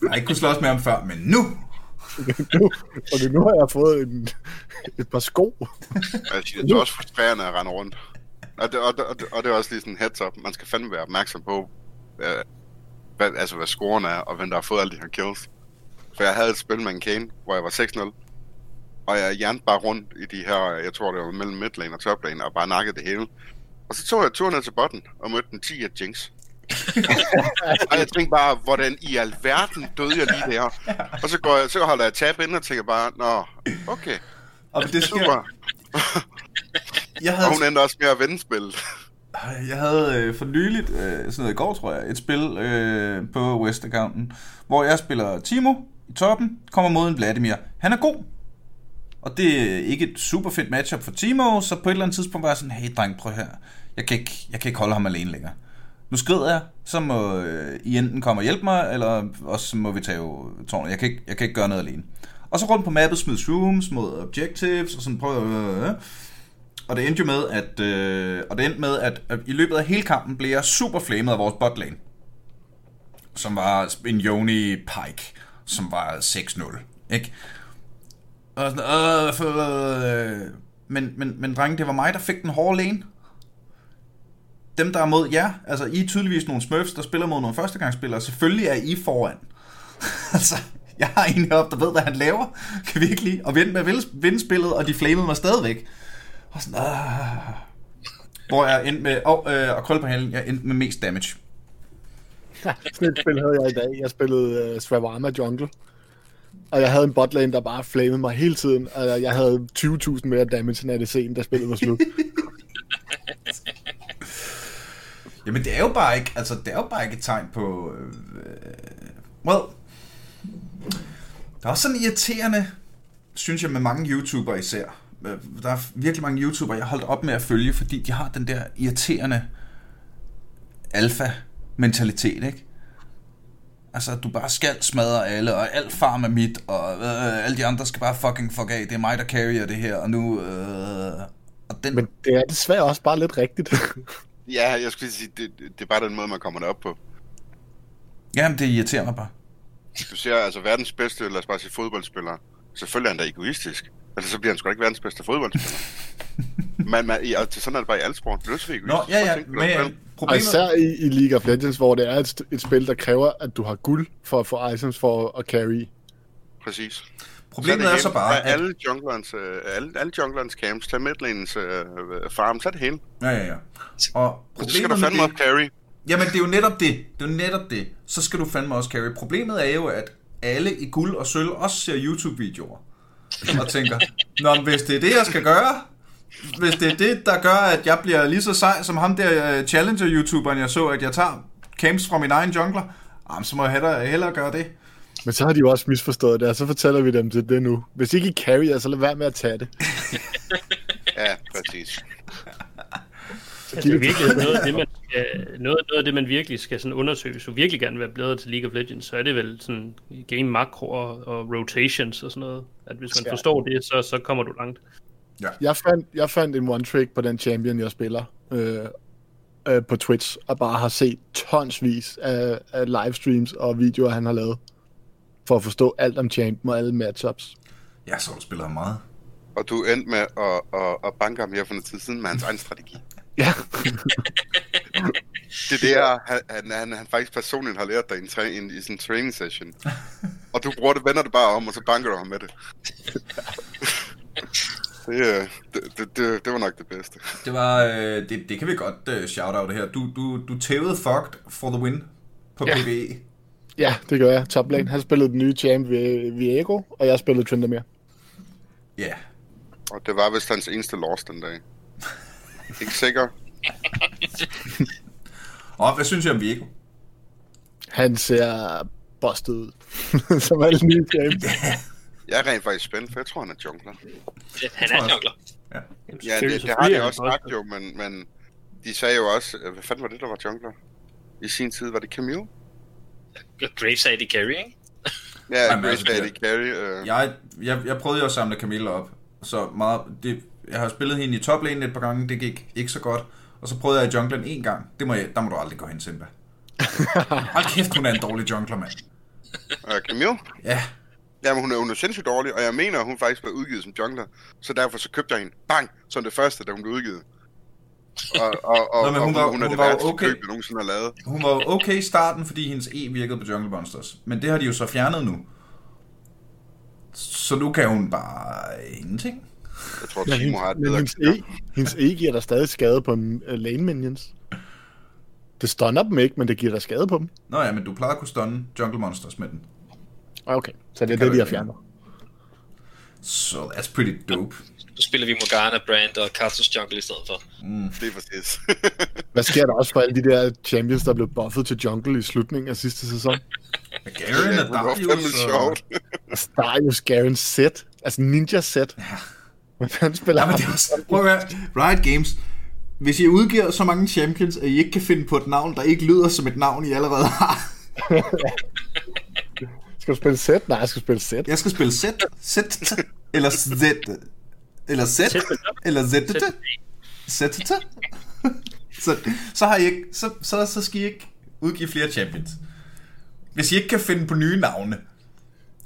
jeg har ikke kunnet slås med ham før, men nu! nu og det, nu har jeg fået en, et par sko. Siger, det er også frustrerende at rende rundt. Og det, og, det, og, det, og det er også lige sådan en heads up. Man skal fandme være opmærksom på, hvad, altså hvad scoren er, og hvem der har fået alle de her kills. For jeg havde et spil med en Kane, hvor jeg var 6-0. Og jeg hjernt bare rundt i de her, jeg tror det var mellem midlane og toplane, og bare nakkede det hele. Og så tog jeg turen ned til botten og mødte en 10 af Jinx. og jeg tænkte bare, hvordan i alverden døde jeg lige der? Og så, går jeg, så holder jeg tab ind og tænker bare, nå, okay. Og det sker... jeg havde... Og hun endte også med at vende spillet. Jeg havde øh, for nyligt, øh, sådan noget i går tror jeg, et spil øh, på West Accounten, hvor jeg spiller Timo i toppen, kommer mod en Vladimir. Han er god, og det er ikke et super fedt matchup for Timo, så på et eller andet tidspunkt var jeg sådan, hey dreng, prøv her, jeg kan ikke, jeg kan ikke holde ham alene længere. nu skrider jeg, så må øh, I enten komme og hjælpe mig, eller også må vi tage tårnet. Jeg kan, ikke, jeg kan ikke gøre noget alene. Og så rundt på mappet smid rooms mod objectives, og sådan prøver øh, øh, øh. Og det endte jo med, at, øh, og det endte med, at, i løbet af hele kampen blev jeg super flamet af vores botlane. Som var en Yoni Pike, som var 6-0. Ikke? Og sådan, øh, for, øh, men, men, men drenge, det var mig, der fik den hårde lane. Dem, der er mod jer, altså I er tydeligvis nogle smurfs, der spiller mod nogle førstegangsspillere. Selvfølgelig er I foran. altså, jeg har en heroppe, der ved, hvad han laver. Kan virkelig. Og vinde med at vinde spillet, og de flamede mig stadigvæk. Og sådan, øh. Hvor jeg endte med, og, øh, og krølle på halen, jeg endte med mest damage. Sådan et spil havde jeg i dag. Jeg spillede øh, uh, Swawarma Jungle. Og jeg havde en botlane, der bare flamede mig hele tiden. Og jeg havde 20.000 mere damage end ADC'en, da spillet var slut. Jamen det er jo bare ikke, altså det er jo bare ikke et tegn på, øh, well, der er også sådan irriterende, synes jeg med mange YouTuber især. Øh, der er virkelig mange YouTuber, jeg har holdt op med at følge, fordi de har den der irriterende alfa alfa-mentalitet, ikke? Altså, du bare skal smadre alle, og alt farm er mit, og øh, alle de andre skal bare fucking fuck af. Det er mig, der carrier det her, og nu... Øh, og den... Men det er desværre også bare lidt rigtigt. ja, jeg skulle sige, det, det er bare den måde, man kommer derop på. Jamen, det irriterer mig bare. Du siger, altså verdens bedste, lad os bare sige fodboldspiller. Selvfølgelig er han da egoistisk. Altså, så bliver han sgu ikke verdens bedste fodboldspiller. men, man, ja, sådan er det bare i alt sport. Det er så Nå, ja, ja, men problemet... især i, i League of Legends, hvor det er et, et spil, der kræver, at du har guld for at få items for at carry. Præcis. Problemet så er, er så bare, at... Alle junglerens, uh, alle, alle junglerens camps, tag midlanens uh, farm, så er det hele. Ja, ja, ja. Og problemet så skal du fandme det... op carry. Jamen, det er jo netop det. Det er jo netop det. Så skal du fandme også carry. Problemet er jo, at alle i guld og sølv også ser YouTube-videoer. Og tænker, Nå, hvis det er det, jeg skal gøre, hvis det er det, der gør, at jeg bliver lige så sej som ham der uh, Challenger-YouTuberen, jeg så, at jeg tager camps fra min egen jungler, jamen, så må jeg hellere, hellere gøre det. Men så har de jo også misforstået det, og så fortæller vi dem til det nu. Hvis ikke I carry, så lad være med at tage det. ja, præcis. Altså, det er virkelig noget af det, man, noget, noget af det, man virkelig skal sådan undersøge, hvis du virkelig gerne vil være bedre til League of Legends, så er det vel sådan game makro og, og rotations og sådan noget. At hvis man ja. forstår det, så, så kommer du langt. Ja. Jeg, fandt, jeg fandt en one-trick på den champion, jeg spiller øh, øh, på Twitch, og bare har set tonsvis af, af livestreams og videoer, han har lavet, for at forstå alt om champion og alle matchups. Ja, så du spiller meget. Og du endte med at, at, at banke ham her for noget tid siden med hans egen strategi. Ja. det er det, han, han, han, han faktisk personligt har lært dig i, en, tra- i, i sådan en training session. Og du bruger det, vender det bare om, og så banker du ham med det. Det, det, det, det, det var nok det bedste. Det var, øh, det, det kan vi godt uh, shout out det her. Du, du, du tævede fucked for the win på ja. PvE. Ja, det gør jeg. Top lane. Han spillede den nye champ ved Viego, og jeg spillede Tryndamere. Ja. Yeah. Og det var vist hans eneste loss den dag. Ikke sikker. Og hvad synes jeg om Viego? Han ser busted ud. Som alle nye games. Jeg er rent faktisk spændt, for jeg tror, han er jungler. Ja, han er jungler. Ja, ja det, det har de også sagt jo, men, men de sagde jo også, hvad fanden var det, der var jungler? I sin tid, var det Camille? Graves er carry, ikke? ja, Jamen, Graves altså, er carry. Øh. Jeg, jeg, jeg prøvede jo at samle Camille op, så meget, det, jeg har spillet hende i toplane et par gange, det gik ikke så godt. Og så prøvede jeg junglen en gang. Det må jeg, der må du aldrig gå hen, Simba. Hold kæft, hun er en dårlig jungler, mand. Uh, Camille? Ja. Jamen, hun er, hun er sindssygt dårlig, og jeg mener, hun faktisk var udgivet som jungler. Så derfor så købte jeg hende, bang, som det første, da hun blev udgivet. Og, og, og, Nå, men hun, var, hun, hun er det værste okay. køb, jeg nogensinde har lavet. Hun var okay i starten, fordi hendes E virkede på Jungle Monsters. Men det har de jo så fjernet nu. Så nu kan hun bare ingenting. Jeg tror, ja, Timo har et bedre hendes e, hendes e giver der stadig skade på en uh, lane minions. Det stunner dem ikke, men det giver der skade på dem. Nå ja, men du plejer at kunne stunne jungle monsters med den. Okay, så det er det, det de har fjernet. So that's pretty dope. Nu spiller vi Morgana, Brand og Kartus Jungle i stedet for. Mm. Det er præcis. Hvad sker der også for alle de der champions, der blev buffet til jungle i slutningen af sidste sæson? Garen og Darius. Og... Darius, Garen, Set. Altså Ninja Set. Ja. Fanden spiller ja, men det er også, prøv at høre, Riot Games, hvis I udgiver så mange champions, at I ikke kan finde på et navn, der ikke lyder som et navn, I allerede har. Skal du spille sæt? Nej, jeg skal spille sæt. Jeg skal spille Z, Z, eller Z, eller Z, eller Z, Z, Z. Så, så har I ikke, så, så, så skal I ikke udgive flere champions. Hvis I ikke kan finde på nye navne,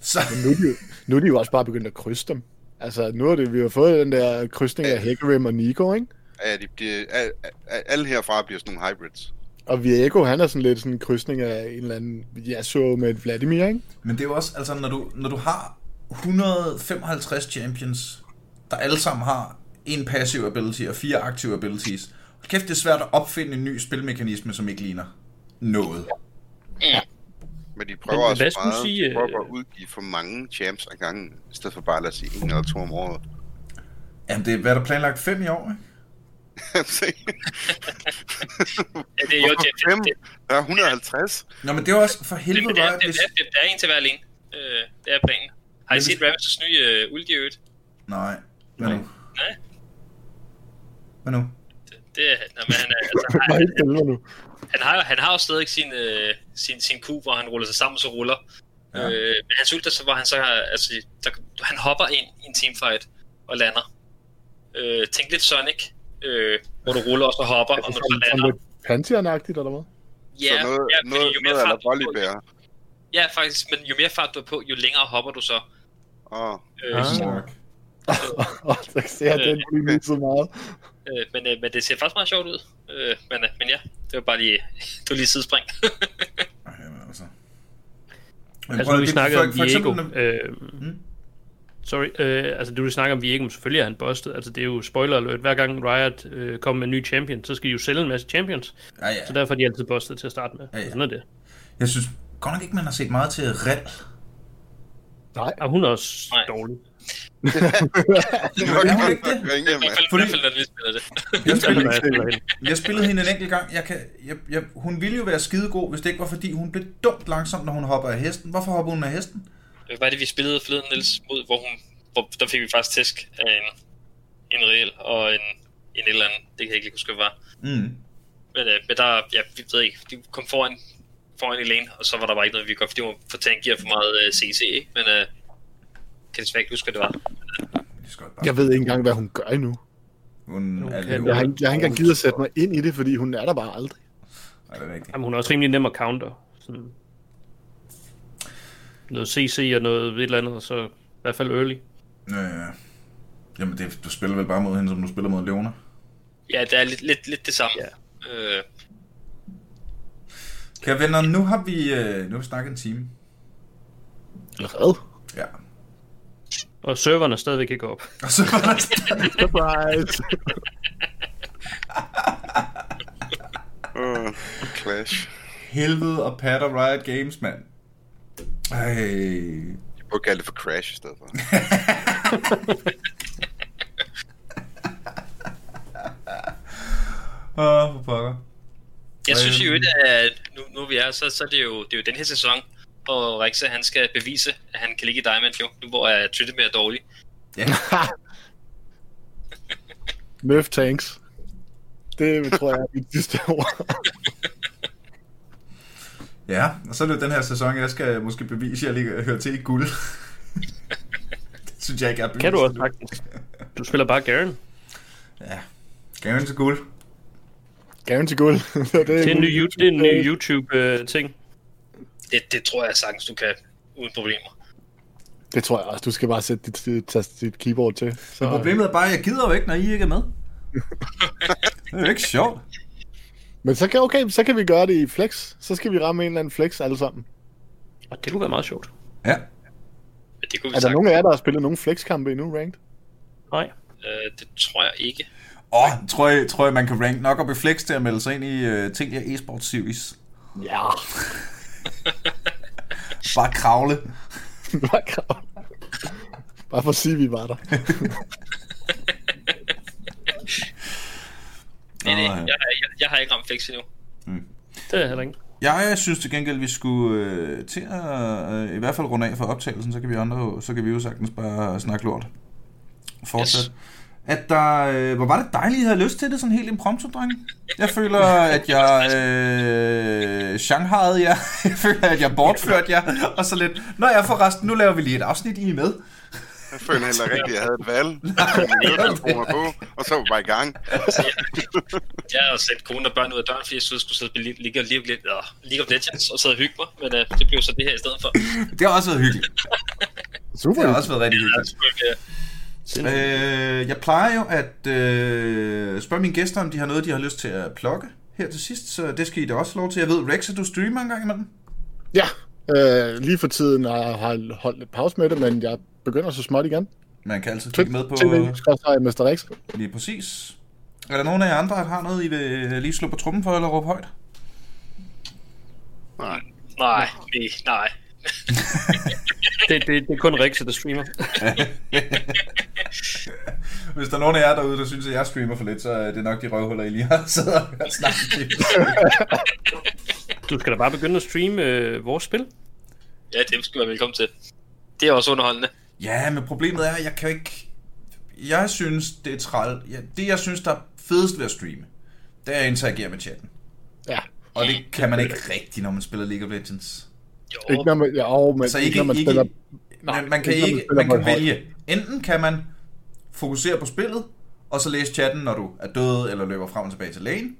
så... Nu er, de, jo- nu er de jo også bare begyndt at krydse dem. Altså, nu har det, vi har fået den der krydsning af Hecarim og Nico, ikke? Ja, de bliver, al, al, alle herfra bliver sådan nogle hybrids. Og Viego, han er sådan lidt sådan en krydsning af en eller anden Yasuo med et Vladimir, ikke? Men det er jo også, altså når du, når du har 155 champions, der alle sammen har en passive ability og fire aktive abilities. Kæft, det er svært at opfinde en ny spilmekanisme, som ikke ligner noget. Men de prøver Men også hvad meget, sige, de prøver øh, at udgive for mange champs ad gangen, i stedet for bare lad os sige en eller to om året. Jamen, det er, hvad er der planlagt fem i år, ikke? Ja, det er jo det, Fem? det, det, Der er 150. Nå, men det er også for det, helvede, det, er, var, det, hvis... er, det, er en til hver alene. Øh, det er planen. Har I set Ravens' nye uh, i øvrigt? Nej, hvad nu? Nej. Hvad nu? Det, det er, nå, men han, er, altså, han, nu. han, har, han har jo stadig sin, øh, sin, sin ku, hvor han ruller sig sammen, så ruller. Ja. Øh, men hans ult, er så, hvor han så har, altså, der, han hopper ind i en teamfight og lander. Øh, tænk lidt Sonic, øh, hvor du ruller og så hopper, og når du Som, som lander. lidt Pantheon-agtigt, eller hvad? Ja, så noget, ja, noget, jo mere noget fart eller du er på, volleybær. Ja, faktisk, men jo mere fart du er på, jo længere hopper du så. Åh, Øh, Ah. så, Og så ser den blive lige så meget. øh, men, øh, men det ser faktisk meget sjovt ud. Øh, men, øh, men ja, det var bare lige, det var lige sidespring. Ej, jamen, altså. Men Altså prøv nu at- vi for- om for Viego. eksempel, Øh, sorry, øh, altså du vil snakke om Viego, men selvfølgelig er han busted. Altså det er jo spoiler alert. Hver gang Riot øh, kommer med en ny champion, så skal de jo sælge en masse champions. Ja, ja. Så derfor er de altid busted til at starte med. Ja, ja. Sådan er det. Jeg synes godt nok ikke, man har set meget til Rel. Nej, Og hun er også Nej. dårlig. det var er hun ikke det? Ringe, I hvert mand. fald, i hvert fald, når vi spiller det. Jeg spillede, jeg spiller hende. jeg spillede hende en enkelt gang. Jeg kan, jeg, jeg, hun ville jo være skidegod, hvis det ikke var fordi, hun blev dumt langsom, når hun hopper af hesten. Hvorfor hopper hun af hesten? Hvad var det, vi spillede forleden, Niels, mod, hvor hun, hvor, der fik vi faktisk tæsk af en, en reel og en, en et eller andet. Det kan jeg ikke lige huske, hvad var. Mm. Men, øh, men der, ja, vi ved ikke, de kom foran, foran i lane, og så var der bare ikke noget, vi godt, fordi hun for tankier for meget øh, CC, ikke? Men øh, kan desværre ikke huske, hvad det var. Jeg ved ikke engang, hvad hun gør endnu. Hun er kan- lidt Jeg har, ikke- jeg har ikke engang givet at sætte mig ind i det, fordi hun er der bare aldrig. Er det rigtigt? Jamen, hun er også rimelig nem at counter. Sådan noget CC og noget et eller andet, og så i hvert fald early. Ja, ja. Jamen, det, du spiller vel bare mod hende, som du spiller mod Leona. Ja, det er lidt, lidt, lidt det samme. Ja. Øh, Kære venner, nu har vi, øh, nu har vi snakket en time. Allerede? Ja. Og serveren er stadigvæk ikke op. Og så Surprise! Åh, Clash. helvede og Pat og Riot Games, mand. Ej. Jeg burde kalde det for Crash i stedet for. Åh, oh, for pokker. jeg synes Øhm. jo, at nu, nu vi er, så, så er det jo, det er jo den her sæson, hvor Rexa, han skal bevise, at han kan ligge i Diamond jo, nu hvor jeg er mere dårlig. Ja. Nerf tanks. Det tror jeg er mit sidste ord. ja, og så er det jo den her sæson, jeg skal måske bevise, at jeg lige hører til i guld. det synes jeg ikke er bevist. Kan du også sagtens. Du spiller bare Garen. Ja. Garen til guld. Gavn til guld. det, er Det er en ny, det er en ny YouTube-ting. Det, det tror jeg sagtens, du kan, uden problemer. Det tror jeg også. Du skal bare sætte dit, dit, dit, dit keyboard til. Så, Men problemet er bare, at jeg gider jo ikke, når I ikke er med. det er jo ikke sjovt. Men så kan, okay, så kan vi gøre det i flex. Så skal vi ramme en eller anden flex alle sammen. Og det kunne være meget sjovt. Ja. Men det kunne vi Er der sagt. nogen af jer, der har spillet nogle flexkampe endnu, ranked? Nej. Øh, det tror jeg ikke. Åh, oh, tror, jeg, tror jeg, man kan rank nok op i flex til at melde sig ind i uh, Telia eSports Series. Ja. Bare kravle. Bare krav. Bare for at sige, at vi var der. Nej, nej, Åh, ja. jeg, jeg, jeg flex endnu. Det er heller ikke. Jeg synes til gengæld, vi skulle øh, til at øh, i hvert fald runde af for optagelsen, så kan vi andre så kan vi jo sagtens bare snakke lort. Fortsæt. Yes. at der... Øh, hvor var det dejligt, at I havde lyst til det, sådan helt impromptu, drenge. Jeg føler, at jeg... Øh, Shanghai'ede jer. Jeg føler, at jeg bortførte jer. Og så lidt... Nå ja, forresten, nu laver vi lige et afsnit, I er med. Jeg føler heller ikke rigtigt, at jeg havde et valg. Jeg mig på, og så var jeg bare i gang. Altså, jeg, jeg har sendt kone og børn ud af døren, fordi jeg synes, jeg skulle sidde og League, League, League, uh, League of Legends og sidde og hygge mig, men uh, det blev så det her i stedet for. Det har også været hyggeligt. Super. Det har også været rigtig Ja, hyggeligt. selvfølgelig, Øh, jeg plejer jo at øh, spørge mine gæster, om de har noget, de har lyst til at plukke her til sidst, så det skal I da også lov til. Jeg ved, Rex, at du streamer en gang imellem. Ja, øh, lige for tiden har jeg har holdt lidt pause med det, men jeg begynder så småt igen. Man kan altid kigge med på... TV, Mr. Rex. Lige præcis. Er der nogen af jer andre, der har noget, I vil lige slå på trummen for, eller råbe højt? Nej. Nej, nej. Det, det, det er kun Rex, der streamer. Hvis der er nogen af jer derude, der synes, at jeg streamer for lidt, så er det nok de røvhuller, I lige har siddet og hørt snakke til. Du skal da bare begynde at streame øh, vores spil. Ja, det skal du være velkommen til. Det er også underholdende. Ja, men problemet er, at jeg kan jo ikke... Jeg synes, det er træl... Ja, det, jeg synes, der er fedest ved at streame, det er at interagere med chatten. Ja. Og det kan man ikke rigtigt, når man spiller League of Legends. Jo, Ikke når man, ja, åh, men Altså ikke, ikke, når man ikke, spiller... Nej, man, man kan, ikke, man på kan vælge. Enten kan man fokusere på spillet, og så læse chatten, når du er død eller løber frem og tilbage til lægen.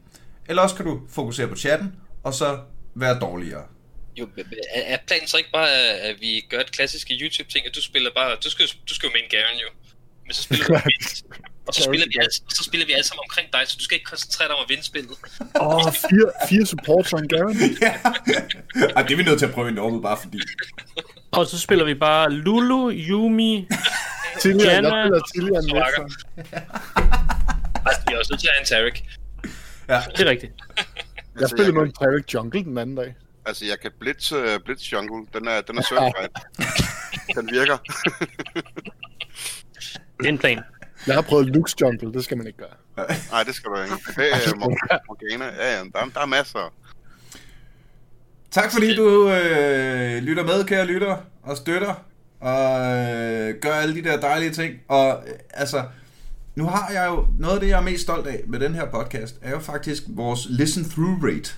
Eller også kan du fokusere på chatten, og så være dårligere. jo, men er, planen så ikke bare, at vi gør et klassisk YouTube-ting, at du spiller bare... Du skal, du skal jo med en Garen jo. Men så spiller du og så spiller, vi alle, og så spiller vi alle sammen omkring dig, så du skal ikke koncentrere dig om at vinde spillet. Åh, fire, fire supports og en Garen. Ej, det er vi nødt til at prøve en år bare fordi. Og så spiller vi bare Lulu, Yumi. Tidligere, jeg Janna. spiller tidligere Så Nexon. Altså, vi er også nødt til at have en Tarek. Det er rigtigt. Jeg Altså, spillede jeg med en Tarek Jungle den anden dag. Altså, jeg kan blitz, uh, blitz jungle. Den er, den er certified. den virker. Det er en plan. Jeg har prøvet Luke's Jungle, det skal man ikke gøre. Nej, det skal du ikke. Det er Mor- Morgana. Ja, ja, der, der er masser. Tak fordi du øh, lytter med, kære lytter, og støtter, og øh, gør alle de der dejlige ting. Og øh, altså, nu har jeg jo, noget af det, jeg er mest stolt af med den her podcast, er jo faktisk vores listen-through rate,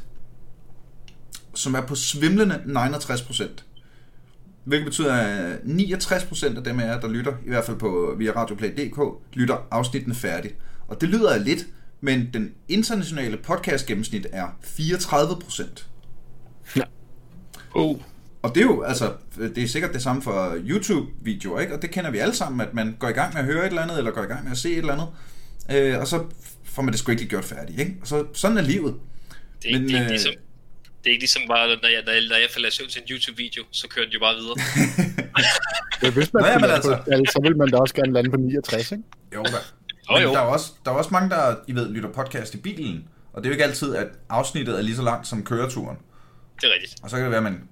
som er på svimlende 69%. Hvilket betyder, at 69% af dem af jer, der lytter, i hvert fald på via radioplay.dk, lytter afsnittene færdigt. Og det lyder af lidt, men den internationale podcast gennemsnit er 34%. Oh. Og det er jo, altså, det er sikkert det samme for YouTube-videoer, ikke? Og det kender vi alle sammen, at man går i gang med at høre et eller andet, eller går i gang med at se et eller andet, øh, og så får man det sgu ikke lige gjort færdigt, ikke? Og så, sådan er livet. Det er, Men, det er ikke ligesom... Det er ikke ligesom bare, når jeg, når jeg, når jeg falder i søvn til en YouTube-video, så kører den jo bare videre. Ja, hvis man Nå, ja, men altså- på, altså, så vil man da også gerne lande på 69, ikke? Jo, da. Jo, Men jo. der er, jo også, der er også mange, der I ved, lytter podcast i bilen, og det er jo ikke altid, at afsnittet er lige så langt som køreturen. Det er rigtigt. Og så kan det være, at man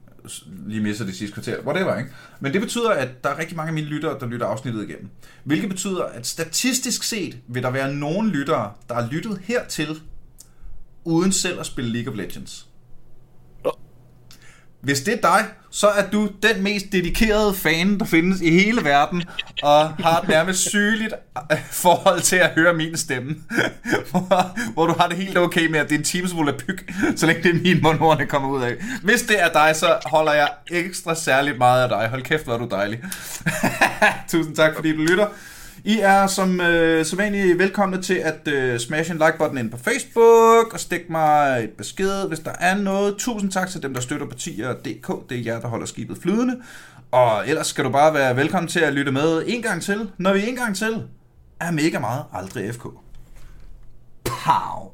lige misser det sidste kvarter. Whatever, ikke? Men det betyder, at der er rigtig mange af mine lyttere, der lytter afsnittet igennem. Hvilket betyder, at statistisk set vil der være nogen lyttere, der har lyttet hertil, uden selv at spille League of Legends. Hvis det er dig, så er du den mest dedikerede fan, der findes i hele verden, og har et nærmest sygeligt øh, forhold til at høre min stemme. hvor, hvor du har det helt okay med, at det er en times pyg, så længe det er min der kommer ud af. Hvis det er dig, så holder jeg ekstra særligt meget af dig. Hold kæft, hvor er du dejlig. Tusind tak, fordi du lytter. I er som øh, sædvanligt velkomne til at øh, smash en like-button ind på Facebook og stik mig et besked, hvis der er noget. Tusind tak til dem, der støtter partier.dk. Det er jer, der holder skibet flydende. Og ellers skal du bare være velkommen til at lytte med en gang til, når vi en gang til er mega meget aldrig FK. Pow!